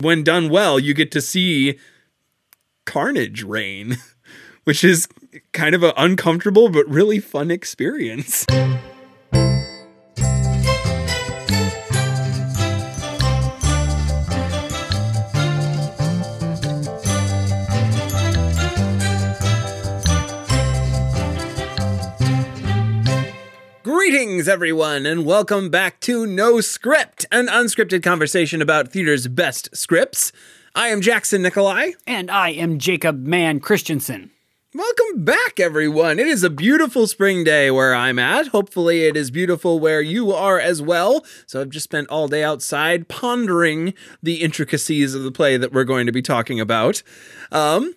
when done well, you get to see carnage reign, which is kind of an uncomfortable but really fun experience. Greetings, everyone, and welcome back to No Script, an unscripted conversation about theater's best scripts. I am Jackson Nikolai. And I am Jacob Mann Christensen. Welcome back, everyone. It is a beautiful spring day where I'm at. Hopefully, it is beautiful where you are as well. So, I've just spent all day outside pondering the intricacies of the play that we're going to be talking about. Um,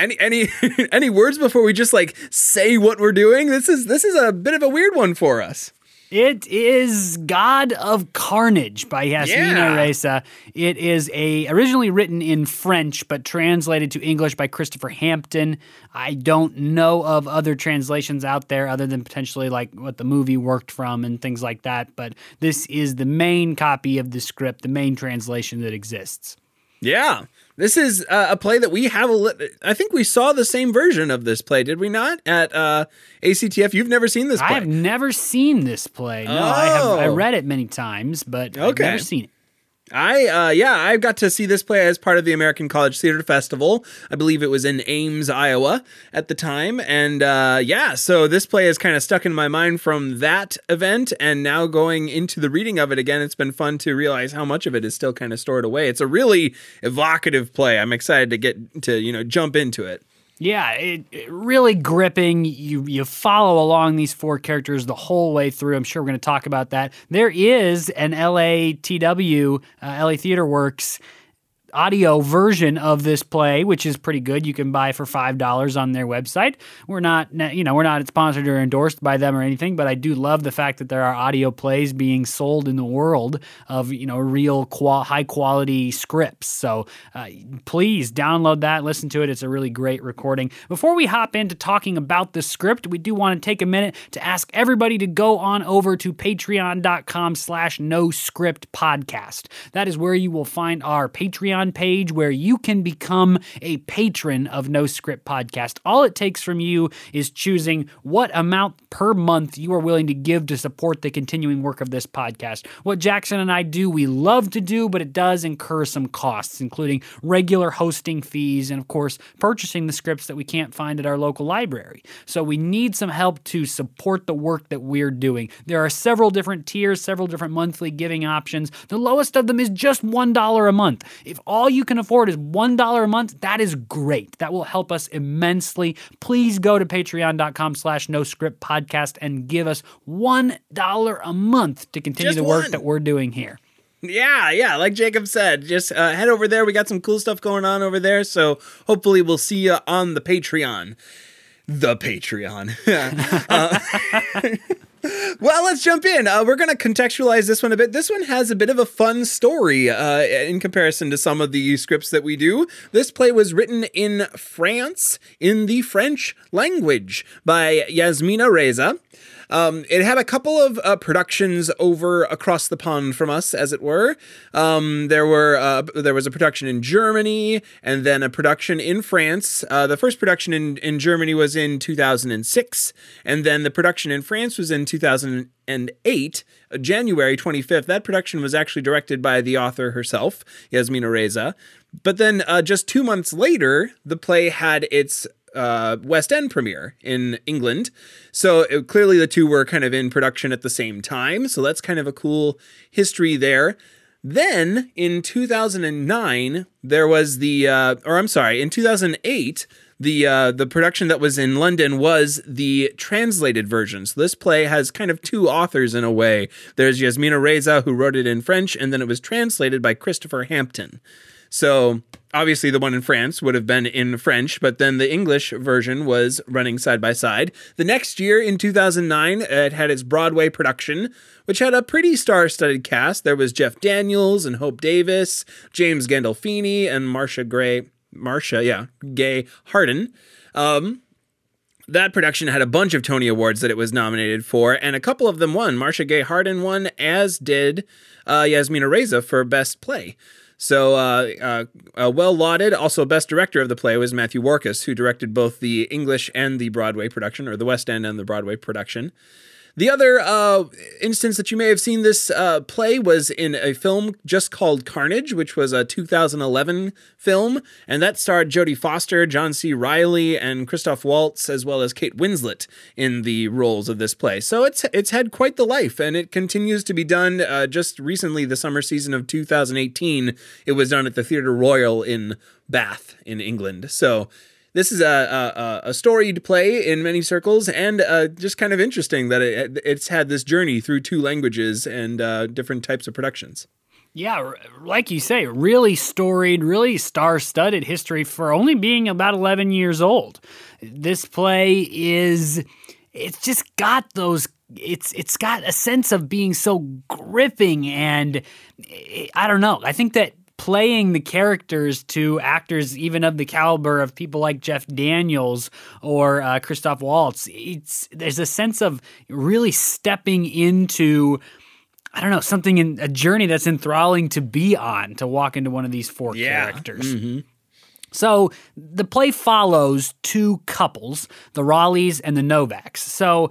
any any any words before we just like say what we're doing? This is this is a bit of a weird one for us. It is God of Carnage by Yasmina Yeah. Reza. It is a originally written in French but translated to English by Christopher Hampton. I don't know of other translations out there other than potentially like what the movie worked from and things like that, but this is the main copy of the script, the main translation that exists. Yeah. This is uh, a play that we have a li- I think we saw the same version of this play, did we not? At uh, ACTF. You've never seen this play. I have never seen this play. No, I have I Oh. read it many times, but Okay. I've never seen it. I uh yeah, I got to see this play as part of the American College Theater Festival. I believe it was in Ames, Iowa at the time. And uh yeah, so this play is kind of stuck in my mind from that event and now going into the reading of it again, it's been fun to realize how much of it is still kind of stored away. It's a really evocative play. I'm excited to get to, you know, jump into it. Yeah, it, it really gripping. You you follow along these four characters the whole way through. I'm sure we're going to talk about that. There is an LATW, uh, LA Theater Works audio version of this play, which is pretty good. You can buy for five dollars on their website. We're not, you know, we're not sponsored or endorsed by them or anything, but I do love the fact that there are audio plays being sold in the world of you know real qual- high quality scripts. So uh, please download that, listen to it. It's a really great recording. Before we hop into talking about the script, we do want to take a minute to ask everybody to go on over to patreon.com slash no script podcast. That is where you will find our Patreon page where you can become a patron of No Script Podcast. All it takes from you is choosing what amount per month you are willing to give to support the continuing work of this podcast. What Jackson and I do, we love to do, but it does incur some costs, including regular hosting fees and, of course, purchasing the scripts that we can't find at our local library. So we need some help to support the work that we're doing. There are several different tiers, several different monthly giving options. The lowest of them is just $1 a month. If all you can afford is $1 a month, that is great. That will help us immensely. Please go to patreon.com slash no script podcast and give us $1 a month to continue Just the work one. that we're doing here. Yeah, yeah, like Jacob said, just uh, head over there. We got some cool stuff going on over there, so hopefully we'll see you on the Patreon. The Patreon. Uh, well, let's jump in. Uh, we're going to contextualize this one a bit. This one has a bit of a fun story uh, in comparison to some of the scripts that we do. This play was written in France in the French language by Yasmina Reza. Um, it had a couple of uh, productions over across the pond from us, as it were. Um, there were uh, there was a production in Germany, and then a production in France. Uh, the first production in, in Germany was in 2006, and then the production in France was in 2008, uh, January 25th. That production was actually directed by the author herself, Yasmina Reza. But then uh, just two months later, the play had its uh, West End premiere in England. So it, clearly the two were kind of in production at the same time. So that's kind of a cool history there. Then in 2009, there was the, uh, or I'm sorry, in 2008, the uh, the production that was in London was the translated version. So this play has kind of two authors in a way. There's Yasmina Reza who wrote it in French, and then it was translated by Christopher Hampton. So obviously the one in France would have been in French, but then the English version was running side by side. The next year in 2009, it had its Broadway production, which had a pretty star-studded cast. There was Jeff Daniels and Hope Davis, James Gandolfini, and Marcia Gray, Marcia, yeah, Gay Harden. Um, that production had a bunch of Tony Awards that it was nominated for, and a couple of them won. Marcia Gay Harden won, as did uh, Yasmina Reza for Best Play. So, uh, uh, uh, well lauded. Also, best director of the play was Matthew Warchus, who directed both the English and the Broadway production, or the West End and the Broadway production. The other uh, instance that you may have seen this uh, play was in a film just called Carnage, which was a 2011 film, and that starred Jodie Foster, John C. Reilly, and Christoph Waltz, as well as Kate Winslet in the roles of this play. So it's it's had quite the life, and it continues to be done. Uh, just recently, the summer season of 2018, it was done at the Theatre Royal in Bath in England. So this is a, a, a storied play in many circles, and uh, just kind of interesting that it, it's had this journey through two languages and uh, different types of productions. Yeah, like you say, really storied, really star studded history for only being about 11 years old. This play is, it's just got those it's it's got a sense of being so gripping and I don't know. I think that playing the characters to actors even of the caliber of people like Jeff Daniels or uh, Christoph Waltz. It's there's a sense of really stepping into I don't know something in a journey that's enthralling to be on to walk into one of these four yeah. characters. Mm-hmm. So the play follows two couples, the Raleighs and the Novaks. So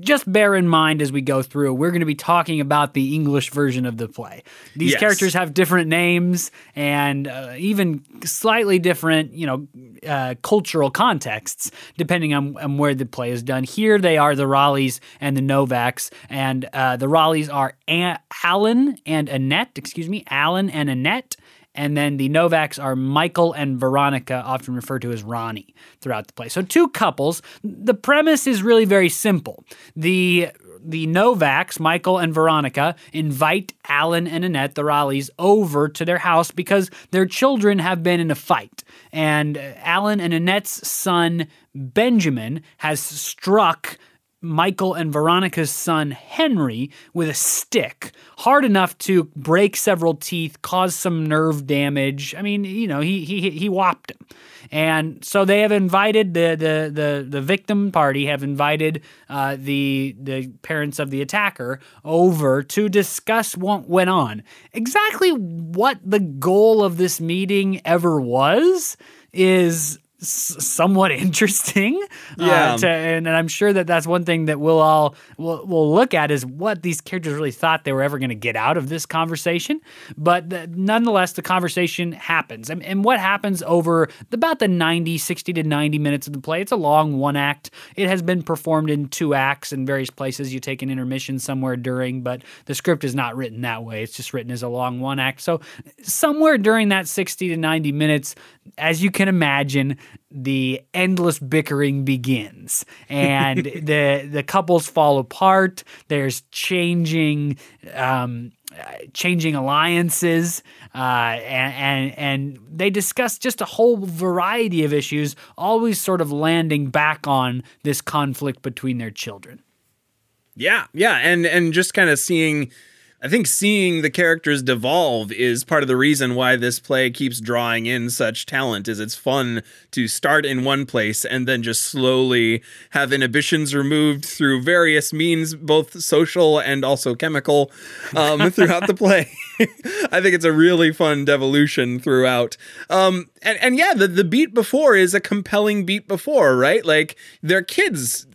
just bear in mind as we go through, we're going to be talking about the English version of the play. These yes. characters have different names and uh, even slightly different, you know, uh, cultural contexts depending on, on, where the play is done. Here they are the Raleighs and the Novaks, and uh, the Raleighs are Alan and Annette. Excuse me, Alan and Annette. And then the Novaks are Michael and Veronica, often referred to as Ronnie throughout the play. So two couples. The premise is really very simple. The the Novaks, Michael and Veronica, invite Alan and Annette, the Raleighs, over to their house because their children have been in a fight. And Alan and Annette's son, Benjamin, has struck Michael and Veronica's son Henry with a stick, hard enough to break several teeth, cause some nerve damage. I mean, you know, he he he whopped him. And so they have invited the the the, the victim party have invited uh, the the parents of the attacker over to discuss what went on. Exactly what the goal of this meeting ever was is somewhat interesting. Uh, yeah. Uh, to, and, and, I'm sure that that's one thing that we'll all we'll, we'll look at is what these characters really thought they were ever going to get out of this conversation. But the, nonetheless, the conversation happens. And, and what happens over about the 90, 60 to 90 minutes of the play? It's a long one act. It has been performed in two acts in various places. You take an intermission somewhere during, but the script is not written that way. It's just written as a long one act. So somewhere during that 60 to 90 minutes, as you can imagine, the endless bickering begins. And the the couples fall apart. There's changing um, changing alliances uh, and, and and they discuss just a whole variety of issues always sort of landing back on this conflict between their children. Yeah yeah and and just kind of seeing I think seeing the characters devolve is part of the reason why this play keeps drawing in such talent is it's fun to start in one place and then just slowly have inhibitions removed through various means both social and also chemical um, throughout the play. I think it's a really fun devolution throughout. Um, and, and yeah the, the beat before is a compelling beat before right? Like they're kids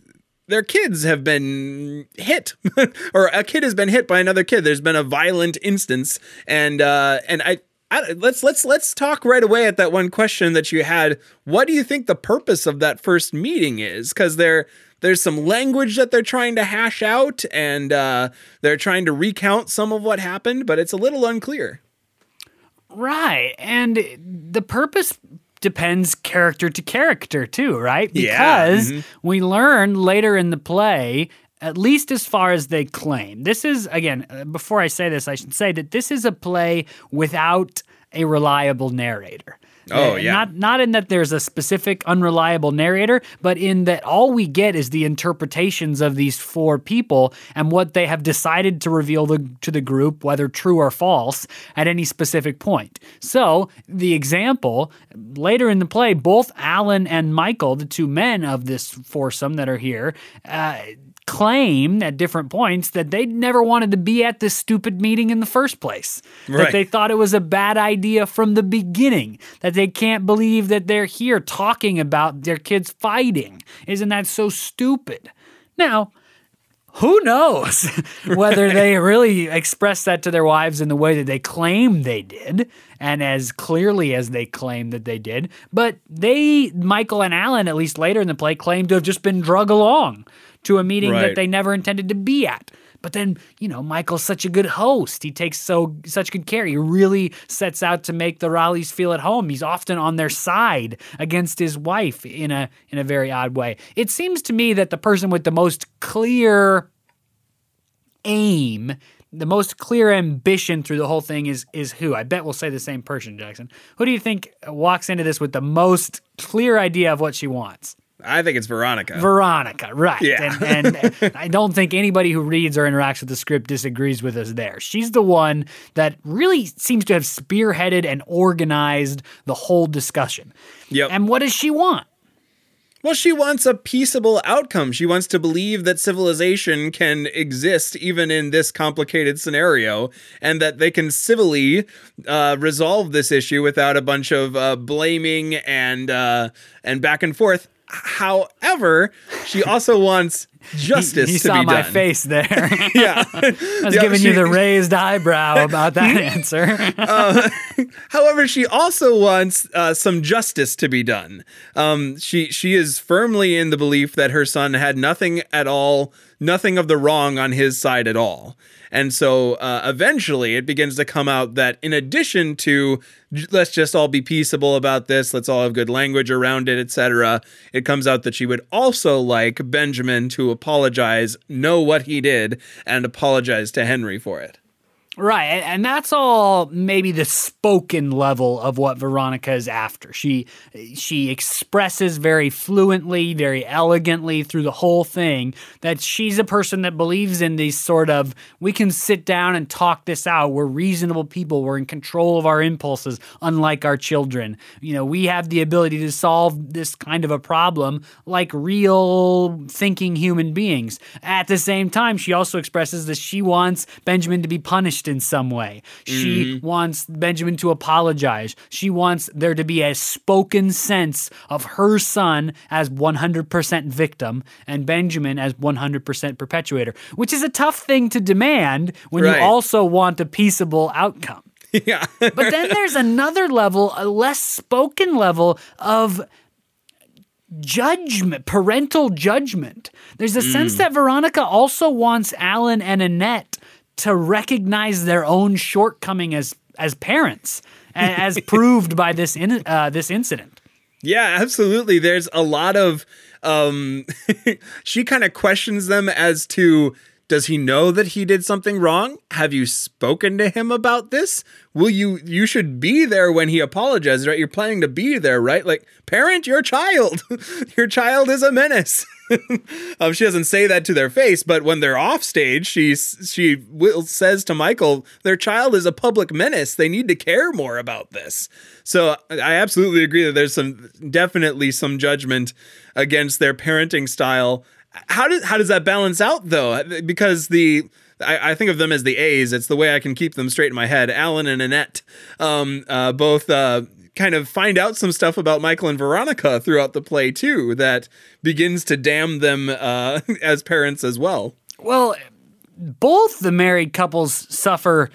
their kids have been hit or a kid has been hit by another kid. There's been a violent instance and uh and I, I let's let's let's talk right away at that one question that you had. What do you think the purpose of that first meeting is? Cuz there there's some language that they're trying to hash out and uh, they're trying to recount some of what happened but it's a little unclear. Right and the purpose depends character to character too, right? Because yeah. mm-hmm. we learn later in the play at least as far as they claim. This is, again, uh, before I say this, I should say that this is a play without a reliable narrator. Oh yeah. Not not in that there's a specific unreliable narrator, but in that all we get is the interpretations of these four people and what they have decided to reveal the, to the group, whether true or false, at any specific point. So the example later in the play, both Alan and Michael, the two men of this foursome that are here, uh, claim at different points that they never wanted to be at this stupid meeting in the first place. That they thought it was a bad idea from the beginning. That they can't believe that they're here talking about their kids fighting. Isn't that so stupid? Now, who knows whether they really expressed that to their wives in the way that they claim they did and as clearly as they claim that they did but they michael and alan at least later in the play claim to have just been drug along to a meeting that they never intended to be at but then you know michael's such a good host he takes so such good care he really sets out to make the raleighs feel at home he's often on their side against his wife in a in a very odd way it seems to me that the person with the most clear aim, the most clear ambition through the whole thing is is who? I bet we'll say the same person, Jackson. Who do you think walks into this with the most clear idea of what she wants? I think it's Veronica. Veronica, right. Yeah. And, and I don't think anybody who reads or interacts with the script disagrees with us there. She's the one that really seems to have spearheaded and organized the whole discussion. Yep. And what does she want? Well, she wants a peaceable outcome. She wants to believe that civilization can exist even in this complicated scenario and that they can civilly uh, resolve this issue without a bunch of uh, blaming and uh, and back and forth. However, she also wants justice you to saw my done. face there. Yeah. I was giving you the raised eyebrow about that answer. However, she also wants uh, some justice to be done. Um, she she is firmly in the belief that her son had nothing at all, nothing of the wrong on his side at all. And so uh, eventually it begins to come out that in addition to let's just all be peaceable about this, let's all have good language around it, etc., it comes out that she would also like Benjamin to apologize, know what he did, and apologize to Henry for it. Right, and that's all maybe the spoken level of what Veronica is after. She she expresses very fluently, very elegantly through the whole thing that she's a person that believes in these sort of we can sit down and talk this out. We're reasonable people. We're in control of our impulses, unlike our children. You know, we have the ability to solve this kind of a problem like real thinking human beings. At the same time, she also expresses that she wants Benjamin to be punished in some way. She mm-hmm. wants Benjamin to apologize. She wants there to be a spoken sense of her son as 100% victim and Benjamin as 100% perpetuator, which is a tough thing to demand when Right. you also want a peaceable outcome. yeah. But then there's another level, a less spoken level of judgment, parental judgment. There's a sense mm. that Veronica also wants Alan and Annette to recognize their own shortcoming as as parents, as proved by this in, uh, this incident. Yeah, absolutely. There's a lot of um she kind of questions them as to does he know that he did something wrong? Have you spoken to him about this? Will you you should be there when he apologizes, right? You're planning to be there, right? Like parent your child. your child is a menace. um, she doesn't say that to their face, but when they're off stage, she she will says to Michael, "Their child is a public menace. They need to care more about this." So I absolutely agree that there's some definitely some judgment against their parenting style. How does how does that balance out though? Because the I, I think of them as the A's. It's the way I can keep them straight in my head. Alan and Annette, um, uh, both uh, kind of find out some stuff about Michael and Veronica throughout the play too. That begins to damn them uh, as parents as well. Well, both the married couples suffer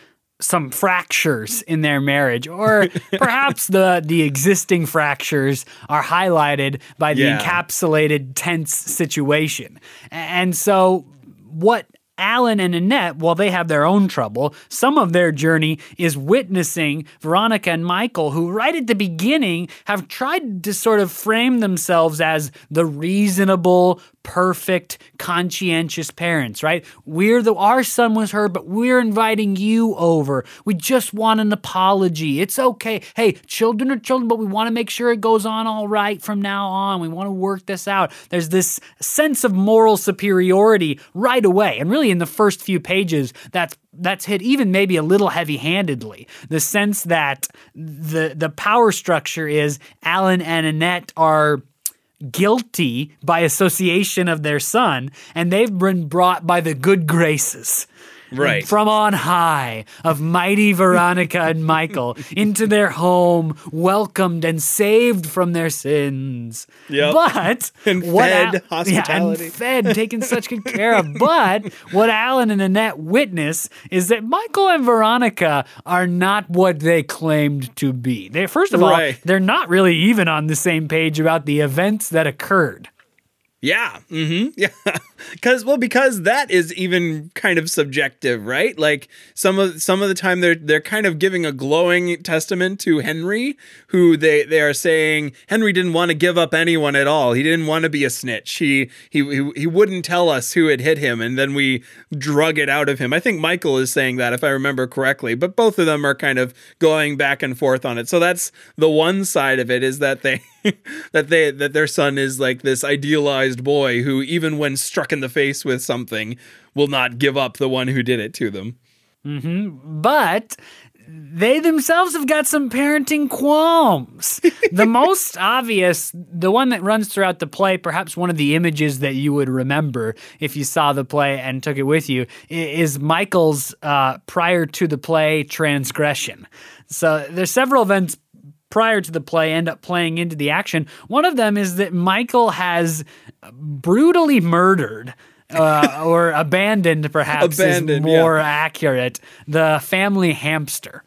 some fractures in their marriage, or perhaps the the existing fractures are highlighted by the Yeah. encapsulated tense situation. And so, what Alan and Annette, while they have their own trouble, some of their journey is witnessing Veronica and Michael, who right at the beginning have tried to sort of frame themselves as the reasonable, perfect, conscientious parents, right? We're the our son was hurt, but we're inviting you over. We just want an apology. It's okay. Hey, children are children, but we want to make sure it goes on all right from now on. We want to work this out. There's this sense of moral superiority right away. And really in the first few pages, that's that's hit even maybe a little heavy-handedly. The sense that the the power structure is Alan and Annette are guilty by association of their son, and they've been brought by the good graces Right. from on high of mighty Veronica and Michael into their home, welcomed and saved from their sins. Yep. But And what fed Yeah, hospitality. and fed, taken such good care of. But what Alan and Annette witness is that Michael and Veronica are not what they claimed to be. They first of all, they're not really even on the same page about the events that occurred. Yeah. Mm-hmm. Yeah. Because well, because that is even kind of subjective, right? Like some of some of the time they're they're kind of giving a glowing testament to Henry, who they they are saying Henry didn't want to give up anyone at all. He didn't want to be a snitch. He he he, he wouldn't tell us who had hit him, and then we drug it out of him. I think Michael is saying that if I remember correctly, but both of them are kind of going back and forth on it. So that's the one side of it is that they that they that their son is like this idealized boy who even when struck in the face with something will not give up the one who did it to them. but they themselves have got some parenting qualms. the most obvious, the one that runs throughout the play, perhaps one of the images that you would remember if you saw the play and took it with you, is Michael's uh, prior to the play transgression. So there's several events prior to the play end up playing into the action. One of them is that Michael has brutally murdered. uh, or abandoned, perhaps, Abandoned, is yeah. more accurate. The family hamster.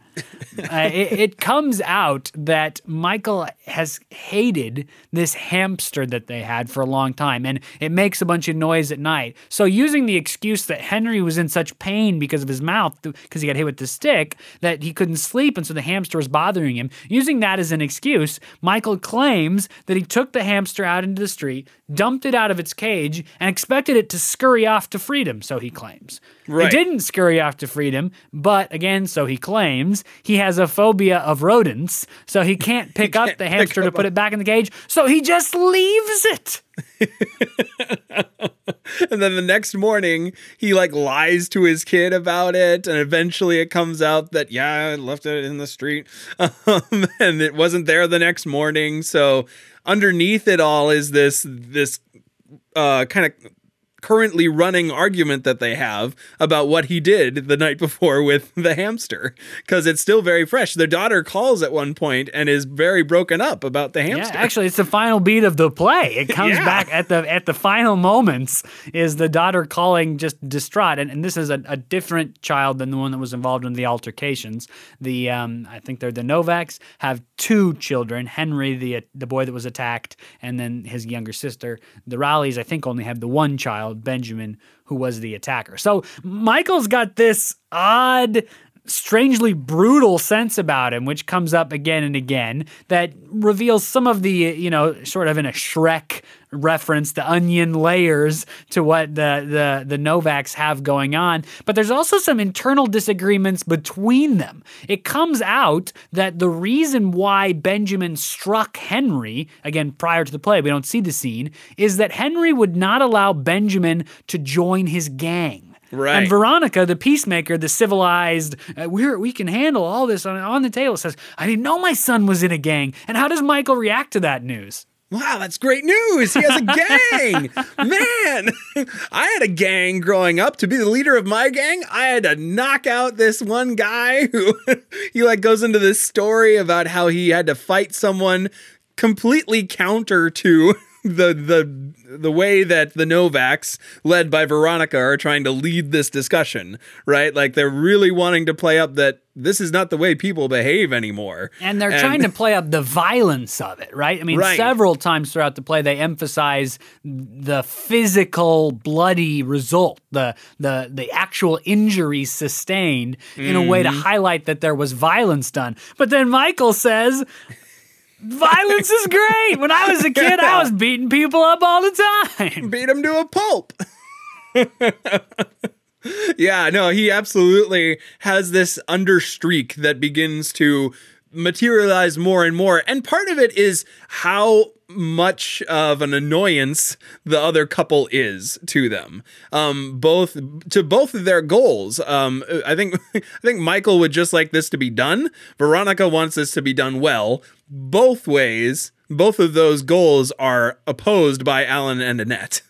Uh, it, it comes out that Michael has hated this hamster that they had for a long time, and it makes a bunch of noise at night. So, using the excuse that Henry was in such pain because of his mouth, because he got hit with the stick, that he couldn't sleep, and so the hamster was bothering him, using that as an excuse, Michael claims that he took the hamster out into the street, dumped it out of its cage, and expected it to scurry off to freedom, so he claims. Right. It didn't scurry off to freedom, but again, so he claims, he has a phobia of rodents, so he can't pick up can't the pick hamster to put it back in the cage, so he just leaves it. And then the next morning, he like lies to his kid about it, and eventually it comes out that yeah, I left it in the street, um, and it wasn't there the next morning. So underneath it all is this this uh, kind of currently running argument that they have about what he did the night before with the hamster because it's still very fresh. Their daughter calls at one point and is very broken up about the hamster. Yeah, actually, it's the final beat of the play. It comes Yeah. back at the at the final moments. Is the daughter calling just distraught, and, and this is a, a different child than the one that was involved in the altercations. The um, I think they're the Novaks have two children: Henry, the the boy that was attacked, and then his younger sister. The Raleighs, I think, only have the one child, Benjamin, who was the attacker. So Michael's got this odd strangely brutal sense about him, which comes up again and again, that reveals some of the, you know, sort of in a Shrek reference, the onion layers to what the the the Novaks have going on. But there's also some internal disagreements between them. It comes out that the reason why Benjamin struck Henry, again prior to the play, we don't see the scene, is that Henry would not allow Benjamin to join his gang. Right. And Veronica, the peacemaker, the civilized, uh, we're, we can handle all this on, on the table, says, I didn't know my son was in a gang. And how does Michael react to that news? Wow, that's great news. He has a gang. Man, I had a gang growing up. To be the leader of my gang, I had to knock out this one guy who he like goes into this story about how he had to fight someone completely counter to the the the way that the Novaks, led by Veronica, are trying to lead this discussion, right? Like they're really wanting to play up that this is not the way people behave anymore. And they're trying to play up the violence of it, right? I mean, Right. several times throughout the play, they emphasize the physical, bloody result, the the the actual injuries sustained, in a way to mm-hmm. highlight that there was violence done. But then Michael says. Violence is great. When I was a kid, I was beating people up all the time. beat them to a pulp. yeah, no, he absolutely has this understreak that begins to materialize more and more. And part of it is how much of an annoyance the other couple is to them. Um, both to both of their goals. Um, I think I think Michael would just like this to be done. Veronica wants this to be done well. Both ways, both of those goals are opposed by Alan and Annette.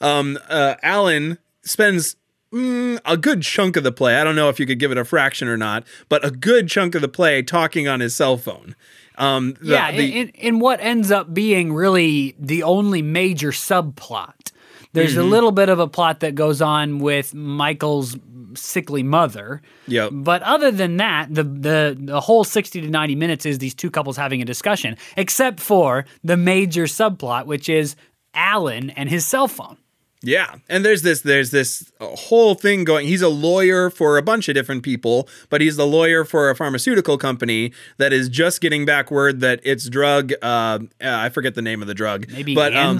Um, uh, Alan spends mm, a good chunk of the play. I don't know if you could give it a fraction or not, but a good chunk of the play talking on his cell phone. Um, the, yeah, the- in, in what ends up being really the only major subplot. There's Mm-hmm. a little bit of a plot that goes on with Michael's sickly mother. Yep. But other than that, the, the the whole 60 to 90 minutes is these two couples having a discussion, except for the major subplot, which is Alan and his cell phone. Yeah, and there's this there's this whole thing going. He's a lawyer for a bunch of different people, but he's the lawyer for a pharmaceutical company that is just getting back word that its drug. Uh, uh, I forget the name of the drug, Maybe but um,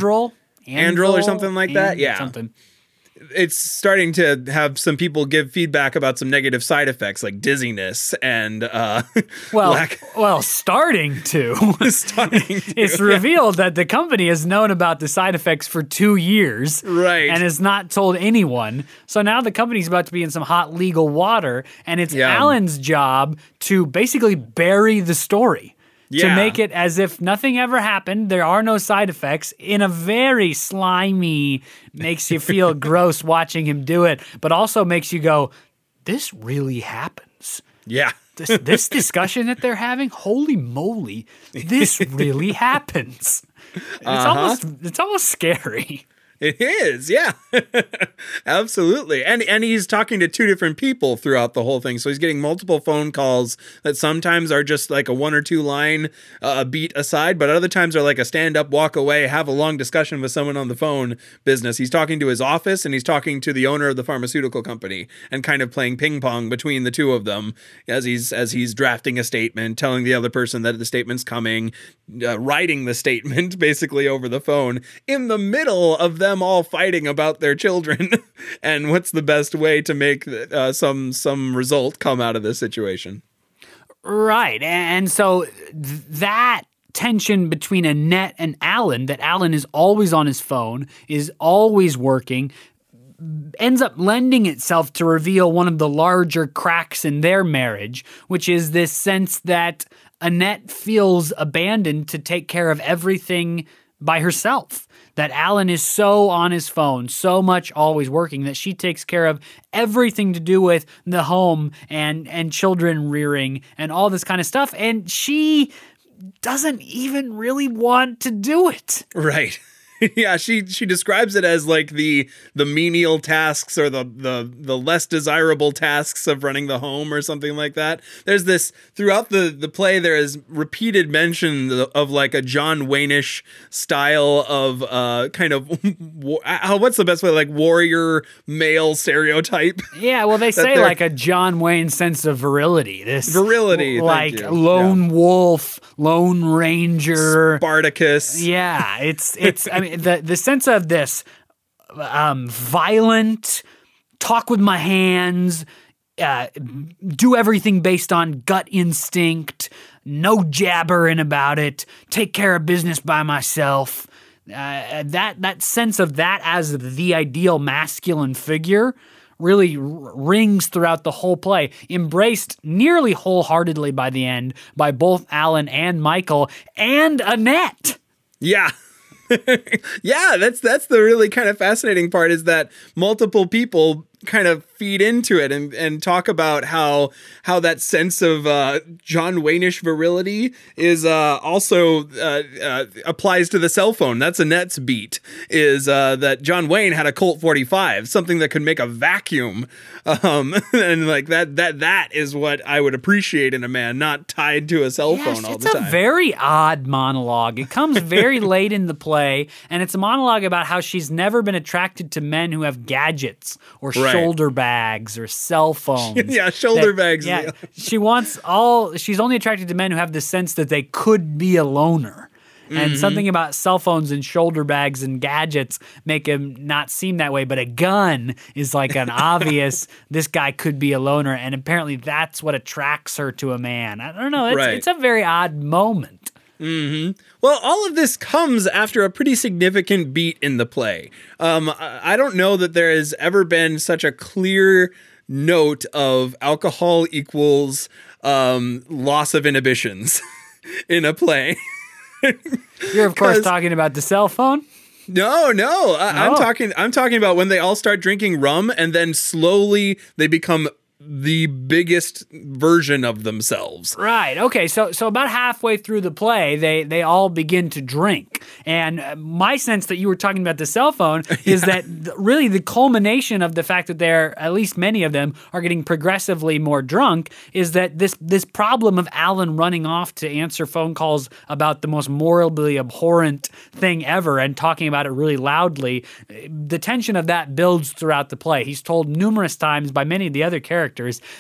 Androl or something like that? Yeah. Something. it's starting to have some people give feedback about some negative side effects like dizziness and uh, Well, lack. well, starting to. starting to- it's revealed that the company has known about the side effects for two years. Right. And has not told anyone. So now the company's about to be in some hot legal water, and it's Yeah. Alan's job to basically bury the story. To make it as if nothing ever happened, there are no side effects in a very slimy, makes you feel gross watching him do it, but also makes you go, this really happens yeah. this this discussion that they're having, holy moly, this really happens. It's uh-huh. almost it's almost scary. It is, yeah, absolutely. And and he's talking to two different people throughout the whole thing, so he's getting multiple phone calls that sometimes are just like a one or two line uh, beat aside, but other times are like a stand up, walk away, have a long discussion with someone on the phone business. He's talking to his office and he's talking to the owner of the pharmaceutical company, and kind of playing ping pong between the two of them as he's as he's drafting a statement, telling the other person that the statement's coming, uh, writing the statement basically over the phone in the middle of them all fighting about their children and what's the best way to make uh, some some result come out of this situation. Right. And so th- that tension between Annette and Alan, that Alan is always on his phone, is always working, ends up lending itself to reveal one of the larger cracks in their marriage, which is this sense that Annette feels abandoned to take care of everything by herself. That Alan is so on his phone, so much always working, that she takes care of everything to do with the home and and children rearing and all this kind of stuff. And she doesn't even really want to do it. Right. yeah, she she describes it as like the the menial tasks or the the the less desirable tasks of running the home or something like that. There's this throughout the the play there is repeated mention of, of like a John Waynish style of uh kind of what's the best way like warrior male stereotype. Yeah, well, they say like a John Wayne sense of virility. This Virility, like lone wolf, lone ranger. Spartacus. Yeah, it's it's. I mean, the the sense of this um, violent, talk with my hands, uh, do everything based on gut instinct, no jabbering about it, take care of business by myself. Uh, that that sense of that as the ideal masculine figure really r- rings throughout the whole play, embraced nearly wholeheartedly by the end by both Alan and Michael and Annette. Yeah. yeah, that's that's the really kind of fascinating part is that multiple people kind of feed into it and, and talk about how how that sense of uh, John Waynish virility is uh, also uh, uh, applies to the cell phone. That's Annette's beat is uh, that John Wayne had a Colt 45, something that could make a vacuum, um, and like that that that is what I would appreciate in a man, not tied to a cell Yes, phone all it's the a very odd monologue. It comes very late in the play, and it's a monologue about how she's never been attracted to men who have gadgets or Right. shoulder bags or cell phones. Yeah, shoulder That- bags. Yeah, she wants all. She's only attracted to men who have the sense that they could be a loner. Mm-hmm. And something about cell phones and shoulder bags and gadgets make him not seem that way. But a gun is like an obvious, this guy could be a loner. And apparently that's what attracts her to a man. I don't know. It's, Right. it's a very odd moment. Well, all of this comes after a pretty significant beat in the play. Um, I don't know that there has ever been such a clear note of alcohol equals um, loss of inhibitions. in a play. You're of course talking about the cell phone. No, no. I, I'm Oh. talking. I'm talking about when they all start drinking rum, and then slowly they become the biggest version of themselves. Right. Okay. So so about halfway through the play, they they all begin to drink, and uh, my sense that you were talking about the cell phone is that th- really the culmination of the fact that they're at least many of them are getting progressively more drunk is that this this problem of Alan running off to answer phone calls about the most morally abhorrent thing ever and talking about it really loudly, uh, the tension of that builds throughout the play. He's told numerous times by many of the other characters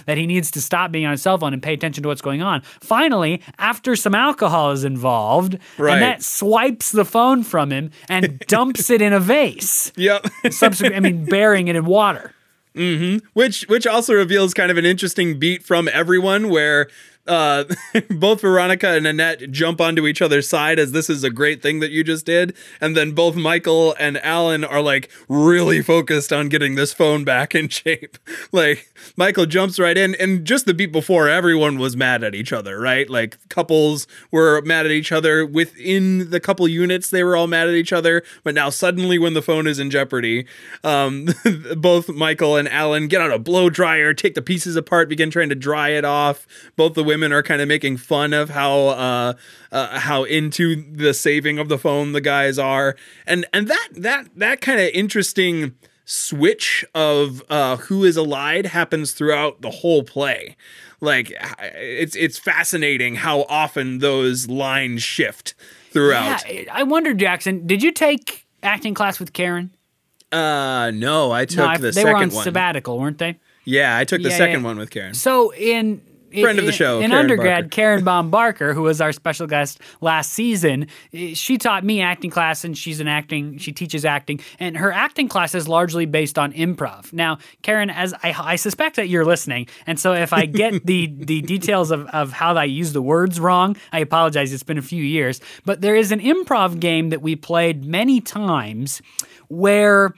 that he needs to stop being on his cell phone and pay attention to what's going on. Finally, after some alcohol is involved, Right. Annette swipes the phone from him and dumps it in a vase. Yep. Subsequent, I mean, burying it in water. Mm-hmm. which which also reveals kind of an interesting beat from everyone where uh, both Veronica and Annette jump onto each other's side as this is a great thing that you just did, and then both Michael and Alan are like really focused on getting this phone back in shape. Like Michael jumps right in, and just the beat before, everyone was mad at each other, right? Like couples were mad at each other within the couple units; they were all mad at each other. But now suddenly, when the phone is in jeopardy, um, both Michael and Alan get out a blow dryer, take the pieces apart, begin trying to dry it off. Both the women are kind of making fun of how uh, uh, how into the saving of the phone the guys are, and and that that that kind of interesting switch of uh, who is allied happens throughout the whole play. Like it's it's fascinating how often those lines shift throughout. Yeah, I wonder, Jackson, did you take acting class with Karen? Uh, no, I took No, I- the they second were on one. sabbatical, weren't they? yeah, I took the Yeah, second yeah. one with Karen. So in Friend of the show, in Karen undergrad, Barker. Karen Baum Barker, who was our special guest last season, eh, she taught me acting class, and she's an acting. She teaches acting, and her acting class is largely based on improv. Now, Karen, as I, I suspect that you're listening, and so if I get the the details of of how I use the words wrong, I apologize. It's been a few years, but there is an improv game that we played many times where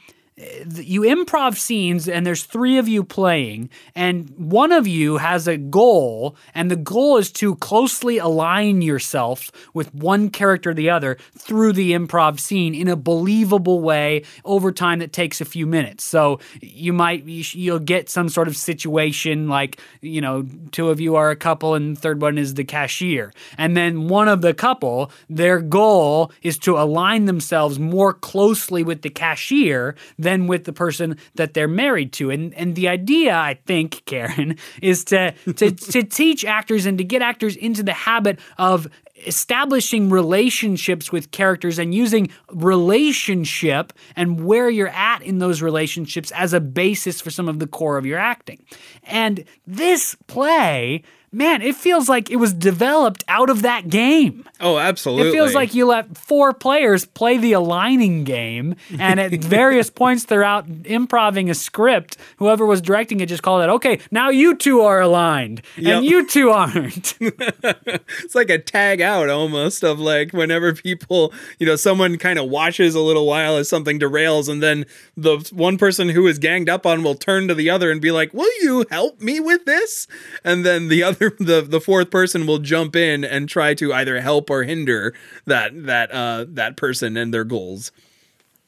you improv scenes and there's three of you playing and one of you has a goal and the goal is to closely align yourself with one character or the other through the improv scene in a believable way over time that takes a few minutes. So you might you'll get some sort of situation like you know two of you are a couple and the third one is the cashier. And then one of the couple their goal is to align themselves more closely with the cashier than with the person that they're married to. And and the idea, I think, Karen, is to to to teach actors and to get actors into the habit of establishing relationships with characters and using relationship and where you're at in those relationships as a basis for some of the core of your acting. And this play, man, it feels like it was developed out of that game. Oh, absolutely. It feels like you let four players play the aligning game, and at various points throughout improving a script, whoever was directing it just called it, okay, now you two are aligned, Yep. and you two aren't. it's like a tag out almost of like whenever people, you know, someone kind of watches a little while as something derails, and then the one person who is ganged up on will turn to the other and be like, "Will you help me with this?" And then the other, the the fourth person will jump in and try to either help or hinder that that uh that person and their goals.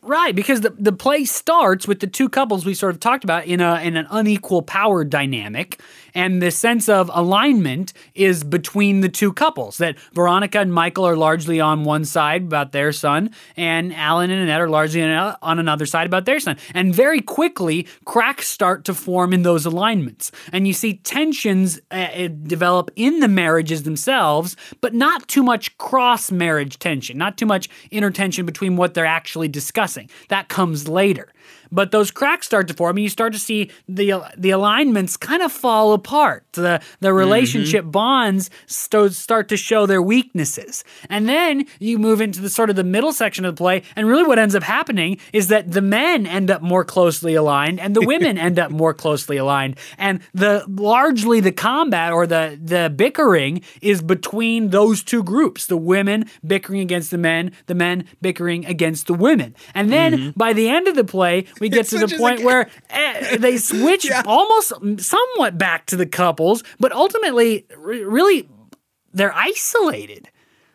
Right, because the, the play starts with the two couples we sort of talked about in a in an unequal power dynamic, and the sense of alignment is between the two couples. That Veronica and Michael are largely on one side about their son, and Alan and Annette are largely on another side about their son. And very quickly, cracks start to form in those alignments, and you see tensions uh, uh, develop in the marriages themselves, but not too much cross marriage tension, not too much inner tension between what they're actually discussing. That comes later. But those cracks start to form, and you start to see the the alignments kind of fall apart. The the mm-hmm. relationship bonds sto- start to show their weaknesses, and then you move into the sort of the middle section of the play. And really, what ends up happening is that the men end up more closely aligned, and the women end up more closely aligned. And the largely the combat or the the bickering is between those two groups: the women bickering against the men, the men bickering against the women. And then mm-hmm. by the end of the play, we get to the point where eh, they switch almost somewhat back to the couples, but ultimately, re- really they're isolated.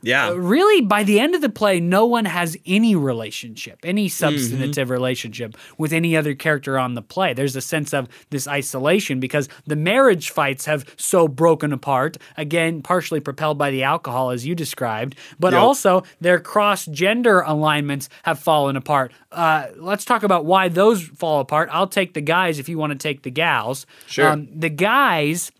Yeah. Uh, really, by the end of the play, no one has any relationship, any substantive mm-hmm. relationship with any other character on the play. There's a sense of this isolation because the marriage fights have so broken apart, again, partially propelled by the alcohol, as you described, but Yep. also their cross gender alignments have fallen apart. Uh, let's talk about why those fall apart. I'll take the guys if you want to take the gals. Sure. Um, the guys.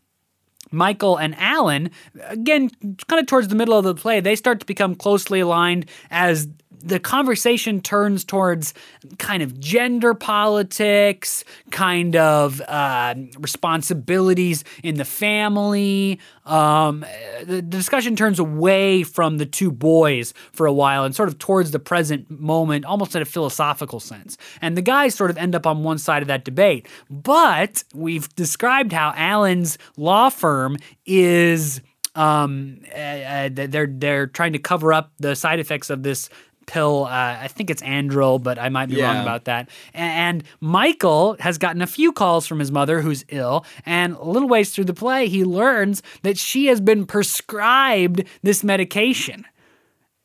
Michael and Alan, again, kind of towards the middle of the play, they start to become closely aligned as the conversation turns towards kind of gender politics, kind of uh, responsibilities in the family. Um, the, discussion turns away from the two boys for a while and sort of towards the present moment, almost in a philosophical sense. And the guys sort of end up on one side of that debate. But we've described how Alan's law firm is um, uh, uh, they're they're trying to cover up the side effects of this pill. Uh, I think it's Antril, but I might be wrong about that. And Michael has gotten a few calls from his mother, who's ill. And a little ways through the play, he learns that she has been prescribed this medication.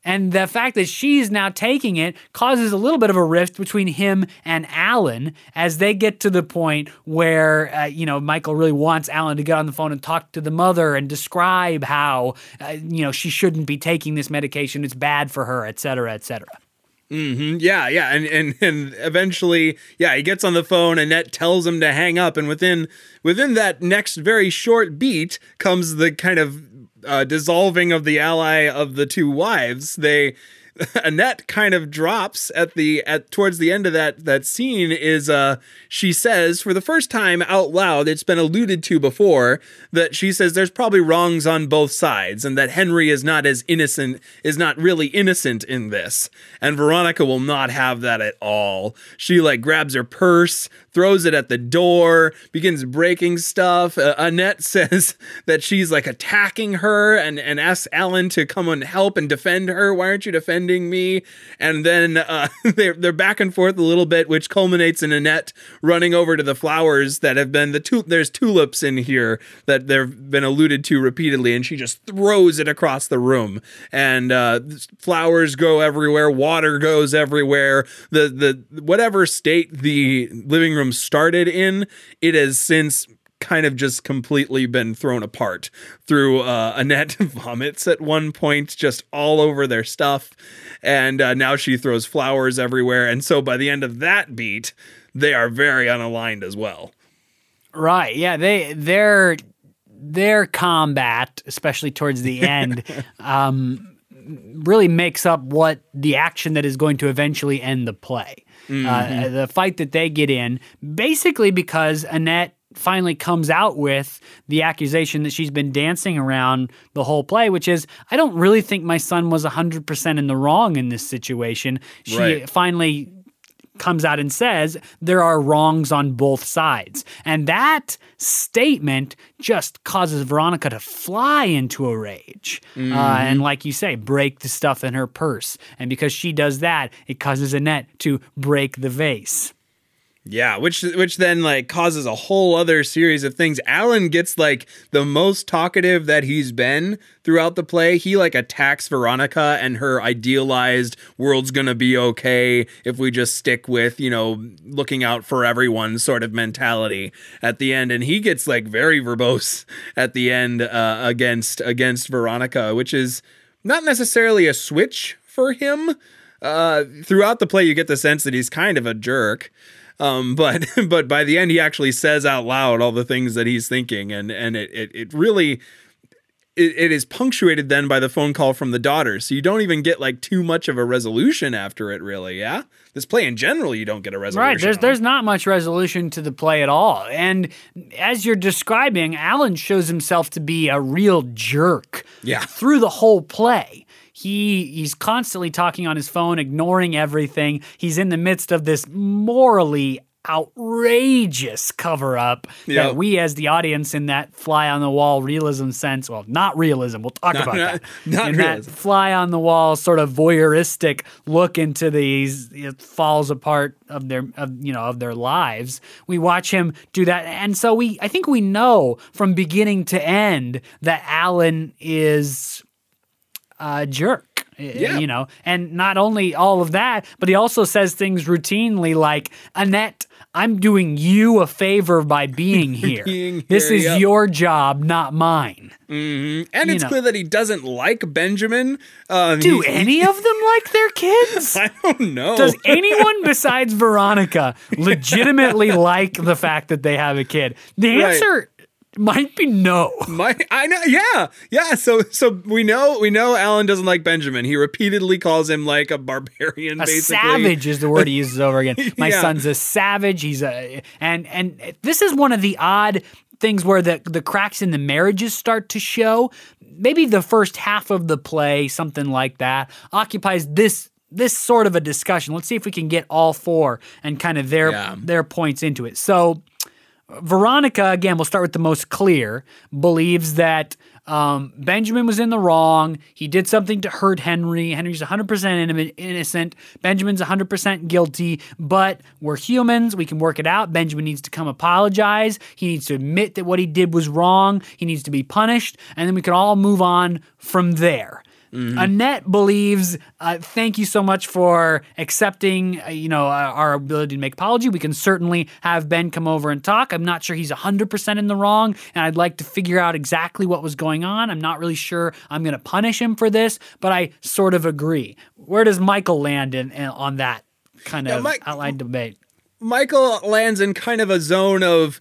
And the fact that she's now taking it causes a little bit of a rift between him and Alan as they get to the point where, uh, you know, Michael really wants Alan to get on the phone and talk to the mother and describe how, uh, you know, she shouldn't be taking this medication. It's bad for her, et cetera, et cetera. Yeah, yeah, and and and eventually, yeah, he gets on the phone. Annette tells him to hang up, and within within that next very short beat comes the kind of uh, dissolving of the ally of the two wives. They Annette kind of drops at the at towards the end of that that scene is uh she says for the first time out loud it's been alluded to before that she says there's probably wrongs on both sides and that Henry is not as innocent is not really innocent in this. And Veronica will not have that at all. She like grabs her purse throws it at the door begins breaking stuff. Uh, Annette says that she's like attacking her and and asks Alan to come and help and defend her. Why aren't you defending me. And then uh, they're, they're back and forth a little bit which culminates in Annette running over to the flowers that have been the tu- there's tulips in here that they've been alluded to repeatedly and she just throws it across the room. And uh, flowers go everywhere water goes everywhere. The the whatever state the living room started in it has since kind of just completely been thrown apart through uh, Annette vomits at one point just all over their stuff and uh, now she throws flowers everywhere and so by the end of that beat they are very unaligned as well Right. Yeah. They their their combat, especially towards the end, um, really makes up what the action that is going to eventually end the play. Uh, the fight that they get in, basically because Annette finally comes out with the accusation that she's been dancing around the whole play, which is, I don't really think my son was 100% in the wrong in this situation. She Right. finally comes out and says there are wrongs on both sides. And that statement just causes Veronica to fly into a rage. Uh, and like you say, break the stuff in her purse. And because she does that, it causes Annette to break the vase. Yeah, which which then like causes a whole other series of things. Alan gets like the most talkative that he's been throughout the play. He like attacks Veronica and her idealized world's gonna be okay if we just stick with, you know, looking out for everyone sort of mentality at the end. And he gets like very verbose at the end uh, against against Veronica, which is not necessarily a switch for him. Uh, throughout the play, you get the sense that he's kind of a jerk. Um, but but by the end, he actually says out loud all the things that he's thinking, and and it it, it really it, it is punctuated then by the phone call from the daughter, so you don't even get like too much of a resolution after it. Really, yeah. This play in general, you don't get a resolution. Right. There's on. there's not much resolution to the play at all. And as you're describing, Alan shows himself to be a real jerk. Yeah. Through the whole play. He he's constantly talking on his phone, ignoring everything. He's in the midst of this morally outrageous cover up Yep. that we as the audience in that fly on the wall realism sense well not realism we'll talk Not- about not- that not in realism. that fly on the wall sort of voyeuristic look into these it falls apart of their of you know of their lives we watch him do that and so we i think we know from beginning to end that alan is a jerk Yeah. you know and not only all of that but he also says things routinely like annette i'm doing you a favor by being here Being this here, is yep. your job not mine and you it's know. clear that he doesn't like Benjamin. Um, do he- any of them like their kids I don't know. Does anyone besides Veronica legitimately like the fact that they have a kid? The answer Right. Might be no. My, I know, yeah, yeah. So, so we know, we know, Alan doesn't like Benjamin. He repeatedly calls him like a barbarian, A basically. savage is the word he uses over again. My Yeah. son's a savage. He's a and and this is one of the odd things where the the cracks in the marriages start to show. Maybe the first half of the play, something like that, occupies this this sort of a discussion. Let's see if we can get all four and kind of their Yeah. their points into it. So Veronica, again, we'll start with the most clear, believes that um, Benjamin was in the wrong. He did something to hurt Henry. Henry's 100% innocent. Benjamin's 100% guilty, but we're humans. We can work it out. Benjamin needs to come apologize. He needs to admit that what he did was wrong. He needs to be punished, and then we can all move on from there. Annette believes, uh, thank you so much for accepting, uh, you know, our, our ability to make apology. We can certainly have Ben come over and talk. I'm not sure he's 100% in the wrong, and I'd like to figure out exactly what was going on. I'm not really sure I'm going to punish him for this, but I sort of agree. Where does Michael land in, in on that kind of Mike- outline debate? Michael lands in kind of a zone of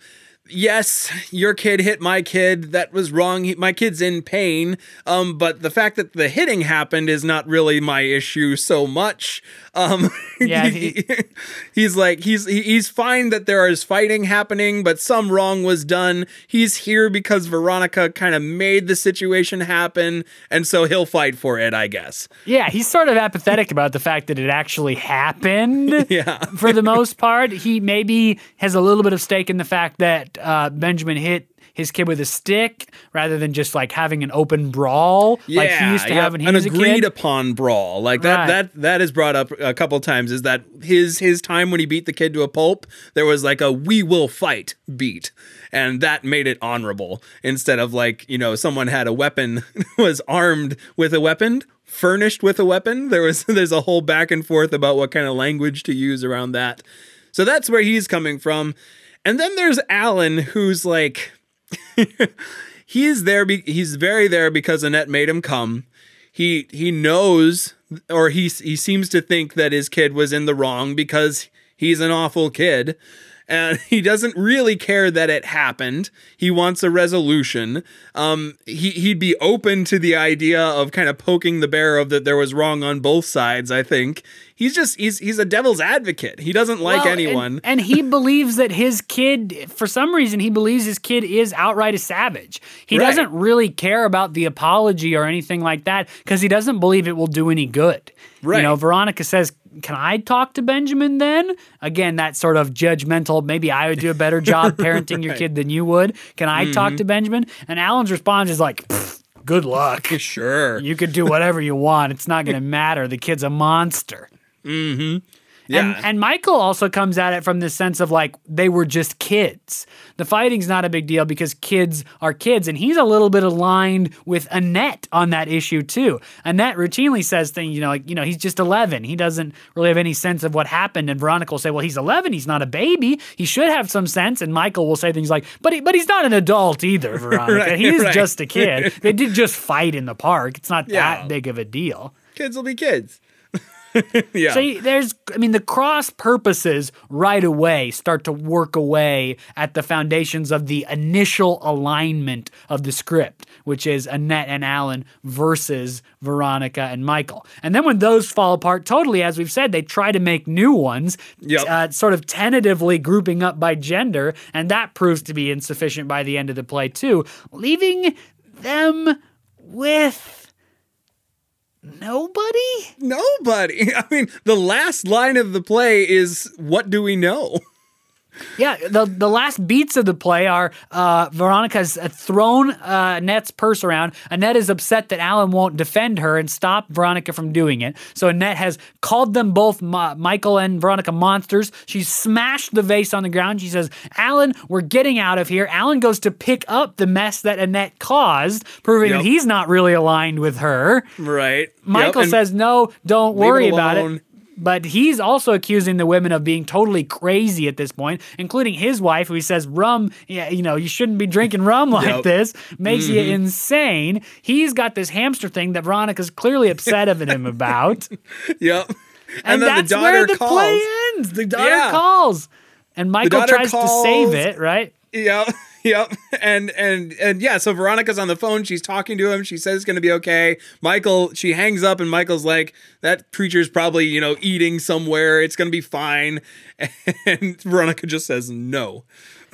yes, your kid hit my kid. That was wrong. He, my kid's in pain. Um, but the fact that the hitting happened is not really my issue so much. Um, Yeah, he- he's like he's he's fine that there is fighting happening, but some wrong was done. He's here because Veronica kind of made the situation happen, and so he'll fight for it, I guess. Yeah, he's sort of apathetic about the fact that it actually happened. Yeah. For the most part, he maybe has a little bit of stake in the fact that uh, Benjamin hit his kid with a stick rather than just like having an open brawl like he used to yeah, have when he an was agreed upon brawl like that. Right. That that is brought up a couple times. Is that his his time when he beat the kid to a pulp? There was like a "we will fight" beat, and that made it honorable instead of like you know someone had a weapon was armed with a weapon. Furnished with a weapon, there was there's a whole back and forth about what kind of language to use around that. So that's where he's coming from, and then there's Alan, who's like, he's there be- he's very there because Annette made him come. He he knows or he he seems to think that his kid was in the wrong because he's an awful kid. And he doesn't really care that it happened. He wants a resolution. Um, he he'd be open to the idea of kind of poking the bear of that there was wrong on both sides. I think he's just he's he's a devil's advocate. He doesn't like Well, and- anyone. And, he believes that his kid, for some reason, he believes his kid is outright a savage. He Right. doesn't really care about the apology or anything like that because he doesn't believe it will do any good. Right. You know, Veronica says, Can I talk to Benjamin then? Again, that sort of judgmental, maybe I would do a better job parenting your kid than you would. Can I Mm-hmm. talk to Benjamin? And Alan's response is like, Good luck. sure. You could do whatever you want. It's not going to matter. The kid's a monster. Yeah. And, and Michael also comes at it from the sense of like they were just kids. The fighting's not a big deal because kids are kids, and he's a little bit aligned with Annette on that issue too. Annette routinely says things, you know, like you know he's just eleven. He doesn't really have any sense of what happened. And Veronica will say, well, he's eleven. He's not a baby. He should have some sense. And Michael will say things like, but he, but he's not an adult either, Veronica. Right, he's right. just a kid. they did just fight in the park. It's not Yeah. that big of a deal. kids will be kids. yeah. So there's, I mean, the cross purposes right away start to work away at the foundations of the initial alignment of the script, which is Annette and Alan versus Veronica and Michael. And then when those fall apart totally, as we've said, they try to make new ones, Yep. uh, sort of tentatively grouping up by gender, and that proves to be insufficient by the end of the play too, leaving them with nobody. Nobody. I mean, the last line of the play is, "What do we know?" Yeah, the the last beats of the play are uh, Veronica's uh, thrown uh, Annette's purse around. Annette is upset that Alan won't defend her and stop Veronica from doing it. So Annette has called them both Ma- Michael and Veronica monsters. She's smashed the vase on the ground. She says, "Alan, we're getting out of here." Alan goes to pick up the mess that Annette caused, proving Yep. that he's not really aligned with her. Right. Michael Yep, says, "No, don't worry about it." But he's also accusing the women of being totally crazy at this point, including his wife, who he says rum, yeah, you know, you shouldn't be drinking rum like Yep. this, makes you mm-hmm. insane. He's got this hamster thing that Veronica's clearly upset of him about. Yep. And, then that's the where the calls. play ends. The daughter Yeah. calls. And Michael tries to save it, right? Yep. Yep. And and and yeah, so Veronica's on the phone, she's talking to him, she says it's gonna be okay. Michael, she hangs up and Michael's like, that creature's probably, you know, eating somewhere, it's gonna be fine. And Veronica just says no.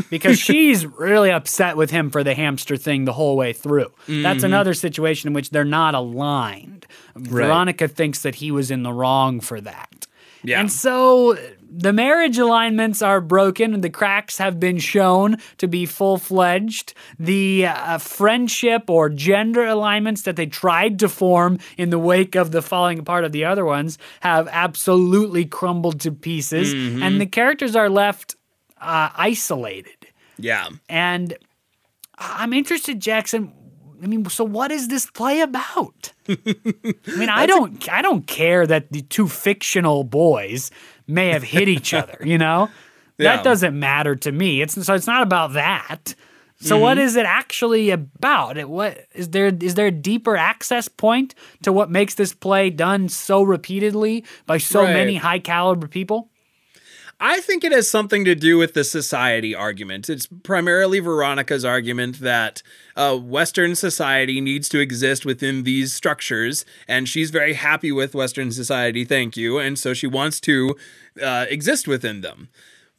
because she's really upset with him for the hamster thing the whole way through. That's Mm-hmm. another situation in which they're not aligned. Veronica thinks that he was in the wrong for that. Yeah. And so the marriage alignments are broken and the cracks have been shown to be full fledged. The uh, friendship or gender alignments that they tried to form in the wake of the falling apart of the other ones have absolutely crumbled to pieces. Mm-hmm. And the characters are left uh, isolated. Yeah. And I'm interested, Jackson. I mean, so what is this play about? I mean, I don't, I don't care that the two fictional boys may have hit each other. You know, Yeah. that doesn't matter to me. It's so it's not about that. So what mm-hmm. is it actually about? It, what is there? Is there a deeper access point to what makes this play done so repeatedly by so Right. many high caliber people? I think it has something to do with the society argument. It's primarily Veronica's argument that uh, Western society needs to exist within these structures, and she's very happy with Western society, thank you, and so she wants to uh, exist within them.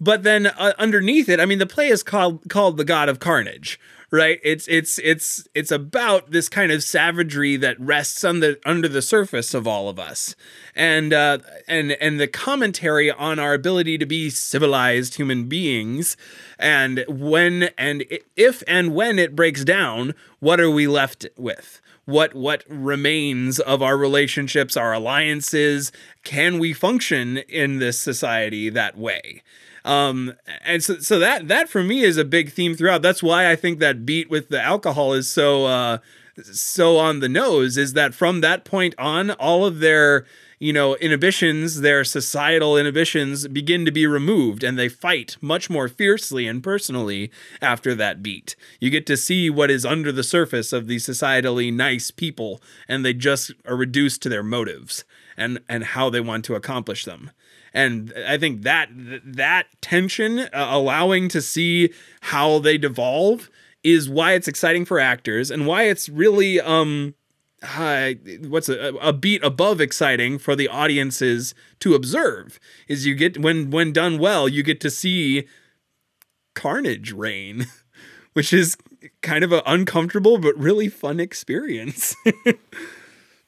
But then uh, underneath it, I mean, the play is called called the God of Carnage, right? It's it's it's it's about this kind of savagery that rests on the under the surface of all of us, and uh, and and the commentary on our ability to be civilized human beings, and when and if and when it breaks down, what are we left with? what what remains of our relationships, our alliances. Can we function in this society that way? Um, and so so that that for me is a big theme throughout. That's why I think that beat with the alcohol is so uh, so on the nose. Is that from that point on, all of their you know inhibitions, their societal inhibitions, begin to be removed, and they fight much more fiercely and personally after that beat. You get to see what is under the surface of these societally nice people, and they just are reduced to their motives and and how they want to accomplish them and I think that that tension, uh, allowing to see how they devolve, is why it's exciting for actors and why it's really um, uh, what's a, a beat above exciting for the audiences to observe. Is you get when when done well, you get to see carnage reign, which is kind of an uncomfortable but really fun experience.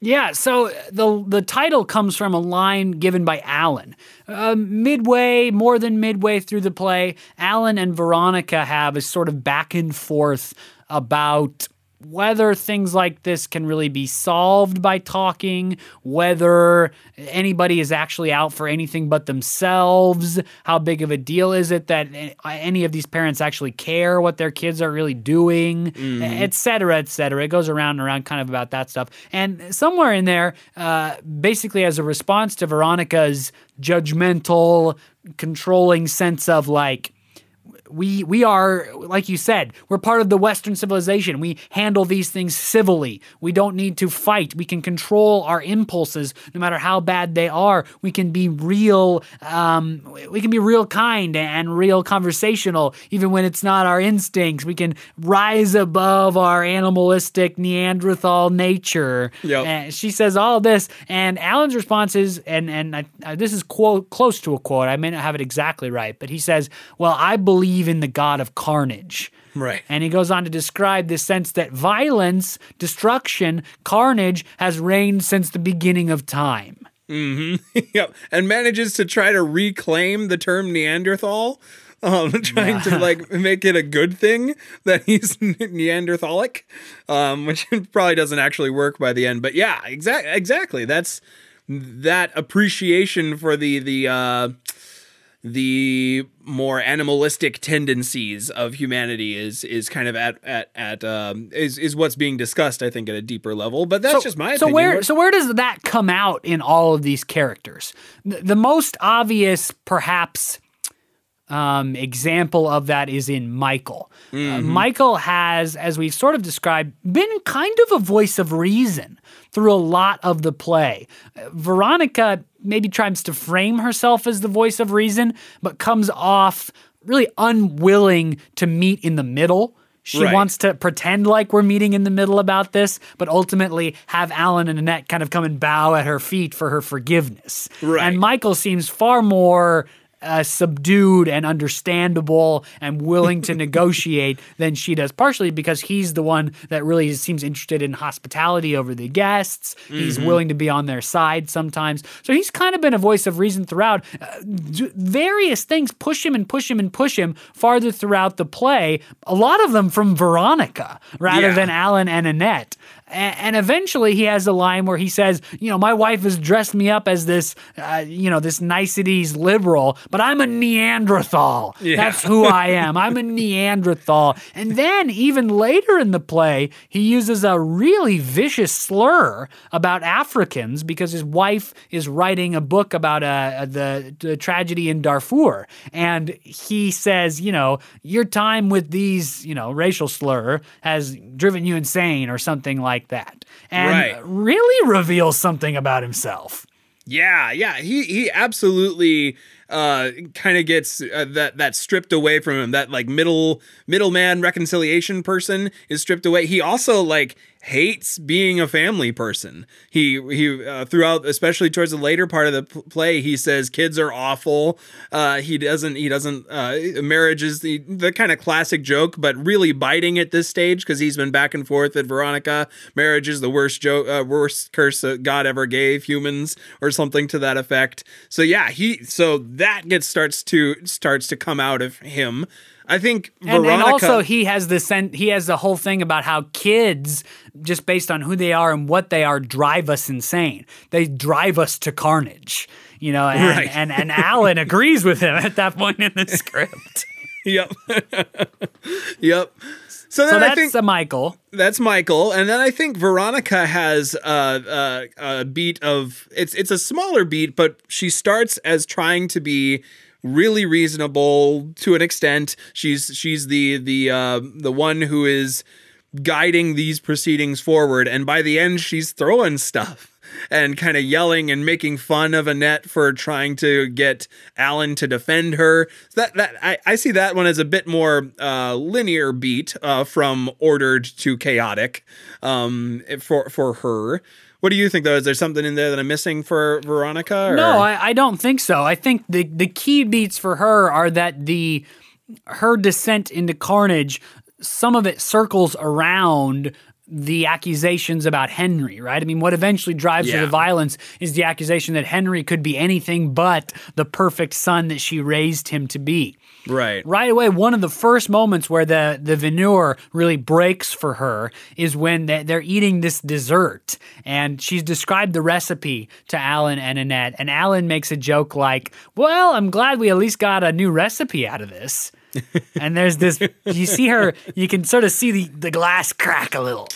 Yeah, so the the title comes from a line given by Alan. Uh, midway, more than midway through the play, Alan and Veronica have a sort of back and forth about whether things like this can really be solved by talking, whether anybody is actually out for anything but themselves, how big of a deal is it that any of these parents actually care what their kids are really doing, et cetera, et cetera. It goes around and around kind of about that stuff. And somewhere in there, uh, basically as a response to Veronica's judgmental, controlling sense of like, we we are like you said we're part of the western civilization. We handle these things civilly. We don't need to fight. We can control our impulses no matter how bad they are. We can be real um, we can be real kind and real conversational even when it's not our instincts. We can rise above our animalistic neanderthal nature. Yep. and she says all this and alan's response is and and I, I, this is quote close to a quote. I may not have it exactly right but he says well i believe in the god of carnage Right. and he goes on to describe the sense that violence destruction carnage has reigned since the beginning of time yep. And manages to try to reclaim the term Neanderthal. um, trying to like make it a good thing that he's Neanderthalic, um, which probably doesn't actually work by the end. But yeah, exactly, exactly. That's that appreciation for the the uh, the more animalistic tendencies of humanity is is kind of at at at um, is is what's being discussed. I think at a deeper level, but that's so, just my so opinion. where so where does that come out in all of these characters? The, the most obvious, perhaps. Um, example of that is in Michael. Uh, Michael has, as we've sort of described, been kind of a voice of reason through a lot of the play. Uh, Veronica maybe tries to frame herself as the voice of reason, but comes off really unwilling to meet in the middle. She Right. wants to pretend like we're meeting in the middle about this, but ultimately have Alan and Annette kind of come and bow at her feet for her forgiveness. Right. And Michael seems far more uh, subdued and understandable and willing to negotiate than she does, partially because he's the one that really seems interested in hospitality over the guests. He's willing to be on their side sometimes. So he's kind of been a voice of reason throughout. Uh, d- various things push him and push him and push him farther throughout the play, a lot of them from Veronica rather Yeah. than Alan and Annette. And eventually, he has a line where he says, "You know, my wife has dressed me up as this, uh, you know, this niceties liberal, but I'm a Neanderthal. That's who I am. I'm a Neanderthal." And then, even later in the play, he uses a really vicious slur about Africans because his wife is writing a book about uh, the, the tragedy in Darfur, and he says, "You know, your time with these, you know, racial slur has driven you insane," or something like that, and Right. really reveals something about himself. Yeah, yeah, he he absolutely uh kind of gets uh, that that stripped away from him. That like middle middleman reconciliation person is stripped away. He also like hates being a family person. He he uh, throughout especially towards the later part of the play he says kids are awful. Uh he doesn't he doesn't uh marriage is the the kind of classic joke but really biting at this stage cuz he's been back and forth with Veronica. Marriage is the worst joke uh, worst curse that God ever gave humans or something to that effect. So yeah, he so that gets starts to starts to come out of him. I think And, Veronica and also, he has this. sen- He has the whole thing about how kids, just based on who they are and what they are, drive us insane. They drive us to carnage. You know, and Right. and, and Alan agrees with him at that point in the script. Yep. yep. So then So I that's think a Michael. that's Michael, and then I think Veronica has uh, uh, a beat of it's it's a smaller beat, but she starts as trying to be really reasonable to an extent. She's she's the the uh, the one who is guiding these proceedings forward, and by the end, she's throwing stuff and kind of yelling and making fun of Annette for trying to get Alan to defend her. That that I, I see that one as a bit more uh, linear beat uh, from ordered to chaotic um, for for her. What do you think though? Is there something in there that I'm missing for Veronica? Or? No, I, I don't think so. I think the the key beats for her are that the her descent into carnage, some of it circles around the accusations about Henry, right? I mean, what eventually drives her Yeah. to violence is the accusation that Henry could be anything but the perfect son that she raised him to be. Right. Right away, one of the first moments where the the veneer really breaks for her is when they- they're eating this dessert, and she's described the recipe to Alan and Annette, and Alan makes a joke like, "Well, I'm glad we at least got a new recipe out of this." and there's this, you see her, you can sort of see the, the glass crack a little.